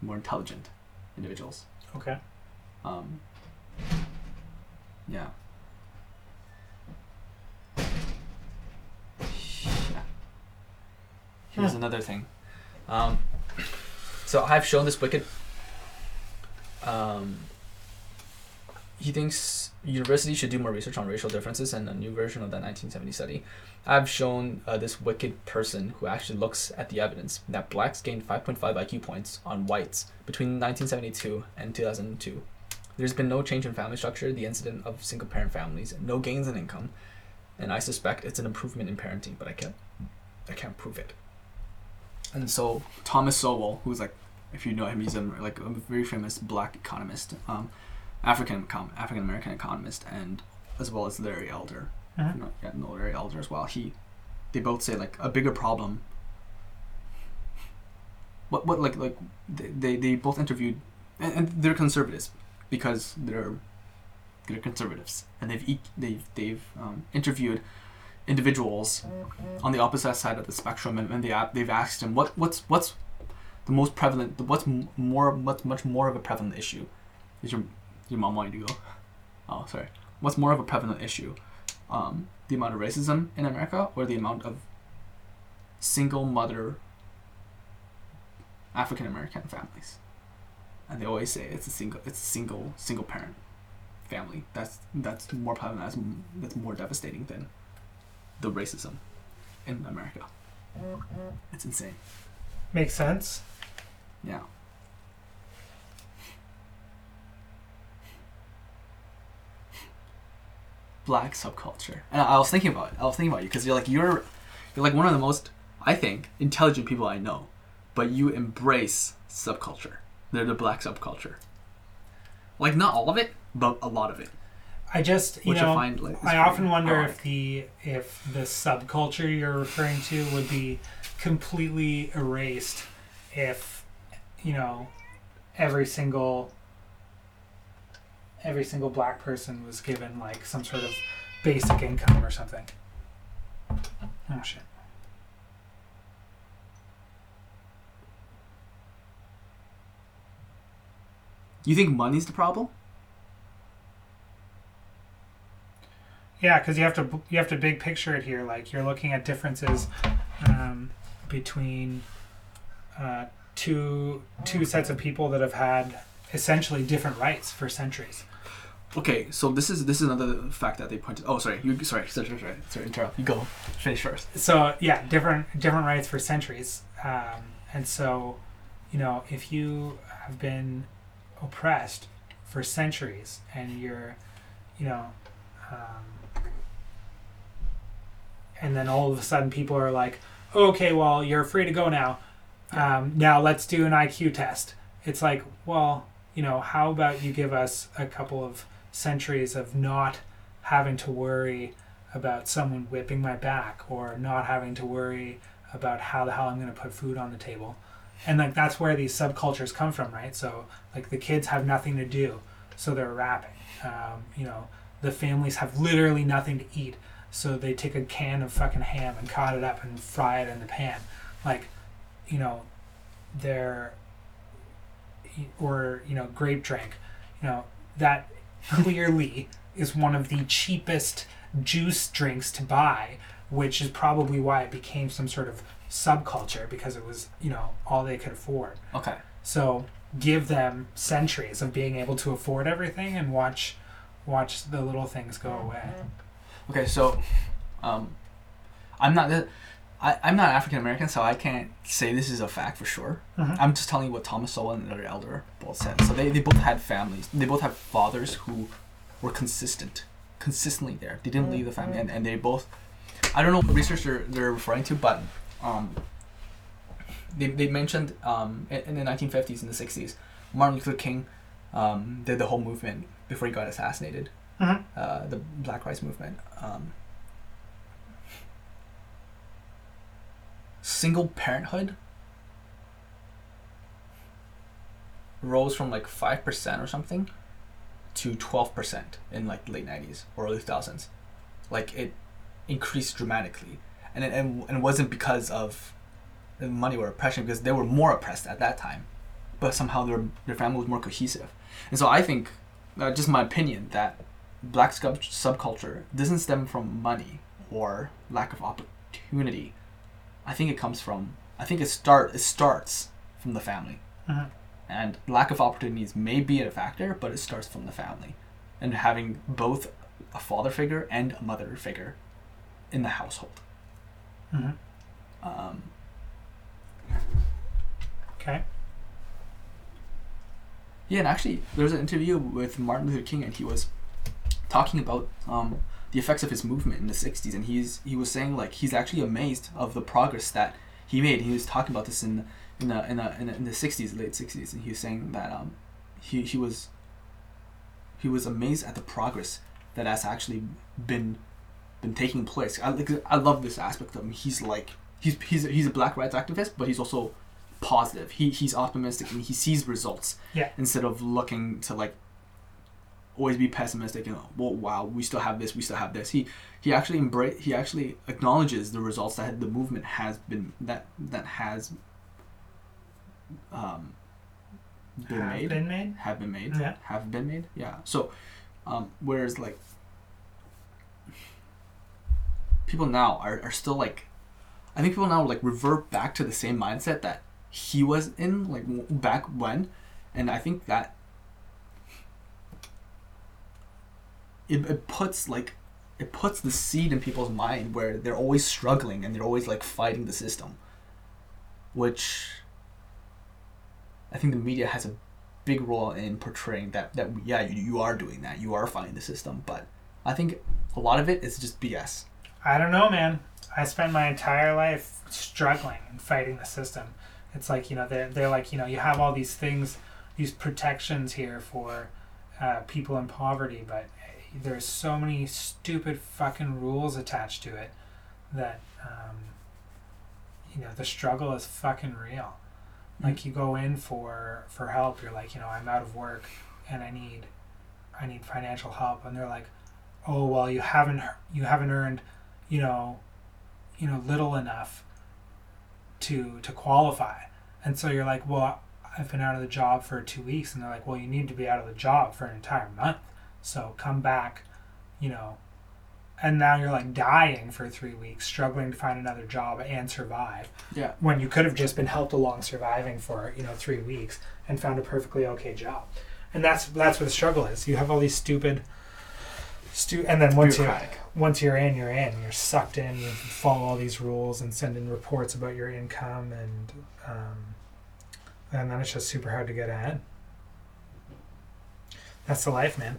more intelligent individuals. Okay. Um, yeah. Yeah. Here's Hmm. another thing. Um, so I've shown this wicked. Um, he thinks universities should do more research on racial differences and a new version of that 1970 study. I've shown uh, this wicked person who actually looks at the evidence that blacks gained 5.5 IQ points on whites between 1972 and 2002. There's been no change in family structure, the incident of single parent families, no gains in income, and I suspect it's an improvement in parenting, but I can't I can't prove it. And so Thomas Sowell, who's like, if you know him, he's a like a very famous black economist, um, African African American economist, and as well as Larry Elder, you know, yeah, no Larry Elder as well. He, they both say like a bigger problem. What what like like they they, they both interviewed, and, and they're conservatives because they're they're conservatives, and they've they've they've um, interviewed individuals on the opposite side of the spectrum, and, and they they've asked them what what's what's the most prevalent, what's more what's much more of a prevalent issue. Is your your mom want you to go? Oh, sorry. What's more of a prevalent issue? Um, the amount of racism in America, or the amount of single mother African American families? And they always say it's a single it's a single single parent family. That's that's more prevalent. That's, that's more devastating than the racism in America. It's insane. Makes sense. Yeah. Black subculture, and I was thinking about it. I was thinking about you because you're like you're, you're like one of the most I think intelligent people I know, but you embrace subculture. They're the black subculture. Like not all of it, but a lot of it, I just you which I know find like I often wonder ironic. if the if the subculture you're referring to would be completely erased if you know every single every single black person was given like some sort of basic income or something. Oh shit. you think money's the problem. Yeah, because you have to you have to big picture it here. Like you're looking at differences um, between uh, two two sets of people that have had essentially different rights for centuries. Okay, so this is this is another fact that they pointed. Oh, sorry, you sorry, sorry, sorry, sorry, sorry interrupt. You go finish first. So yeah, different different rights for centuries. Um, and so, you know, if you have been oppressed for centuries and you're, you know, um, and then all of a sudden people are like, okay, well, you're free to go now. Um, now let's do an IQ test. It's like, well, you know, how about you give us a couple of centuries of not having to worry about someone whipping my back or not having to worry about how the hell I'm going to put food on the table. And like that's where these subcultures come from, right? So like the kids have nothing to do, so they're rapping. Um, you know, the families have literally nothing to eat, so they take a can of fucking ham and cut it up and fry it in the pan. Like, you know, they're or you know grape drink. You know that clearly is one of the cheapest juice drinks to buy, which is probably why it became some sort of subculture because it was, you know, all they could afford. Okay. So give them centuries of being able to afford everything and watch watch the little things go away. Okay, so, um, I'm not the, I I'm not African American, so I can't say this is a fact for sure. Mhm. I'm just telling you what Thomas Sowell and Larry Elder both said. So they, they both had families. They both have fathers who were consistent, consistently there. They didn't leave the family, and, and they both. I don't know what research they're, they're referring to, but um, they, they mentioned um, in, the 1950s and the 60s, Martin Luther King um, did the whole movement before he got assassinated, Mhm. uh, the Black Rights Movement. Um, single parenthood rose from like 5% or something to 12% in like the late 90s or early 2000s like it increased dramatically. And it, and, and it wasn't because of money or oppression because they were more oppressed at that time but somehow their, their family was more cohesive. And so i think uh, just my opinion that black sub- subculture doesn't stem from money or lack of opportunity i think it comes from I think it start it starts from the family, Mhm. and lack of opportunities may be a factor, but it starts from the family, and having both a father figure and a mother figure in the household. Mhm. Um, Okay. Yeah, and actually, there was an interview with Martin Luther King, and he was talking about um, the effects of his movement in the '60s, and he's he was saying like he's actually amazed of the progress that he made. He was talking about this in in the in the, in the, in the '60s, late '60s, and he was saying that um, he he was he was amazed at the progress that has actually been been taking place. I like I love this aspect of him. He's like he's he's he's a black rights activist, but he's also positive. He he's optimistic and he sees results Yeah. instead of looking to like always be pessimistic and well wow we still have this we still have this. He he actually embrace he actually acknowledges the results that the movement has been that that has um been Have made. been made. have been made. Yeah. have been made yeah. So um whereas like people now are, are still like i think people now like revert back to the same mindset that he was in like w- back when. And i think that it, it puts like it puts the seed in people's mind where they're always struggling and they're always like fighting the system which i think the media has a big role in portraying that that yeah you, you are doing that you are fighting the system but i think a lot of it is just bs I don't know, man. I spent my entire life struggling and fighting the system. It's like you know they're they're like you know you have all these things, these protections here for uh, people in poverty, but there's so many stupid fucking rules attached to it that um, you know the struggle is fucking real. Like you go in for for help, you're like you know I'm out of work and I need I need financial help, and they're like, oh well you haven't you haven't earned you know, you know, little enough to to qualify. And so you're like, well, I've been out of the job for two weeks, and they're like, well, you need to be out of the job for an entire month. So come back, you know. And now you're like dying for three weeks, struggling to find another job and survive. yeah When you could have just been helped along surviving for you know three weeks and found a perfectly okay job. And that's that's what the struggle is. You have all these stupid, stu- and then once you once you're in, you're in. You're sucked in. You follow all these rules and send in reports about your income, and um, and then it's just super hard to get ahead. That's the life, man,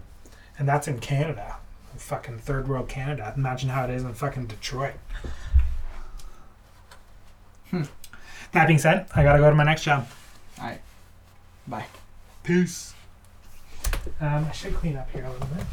and that's in Canada, fucking third world Canada. Imagine how it is in fucking Detroit. Hmm. That being said, I gotta go to my next job. all right bye Peace. Um, I should clean up here a little bit.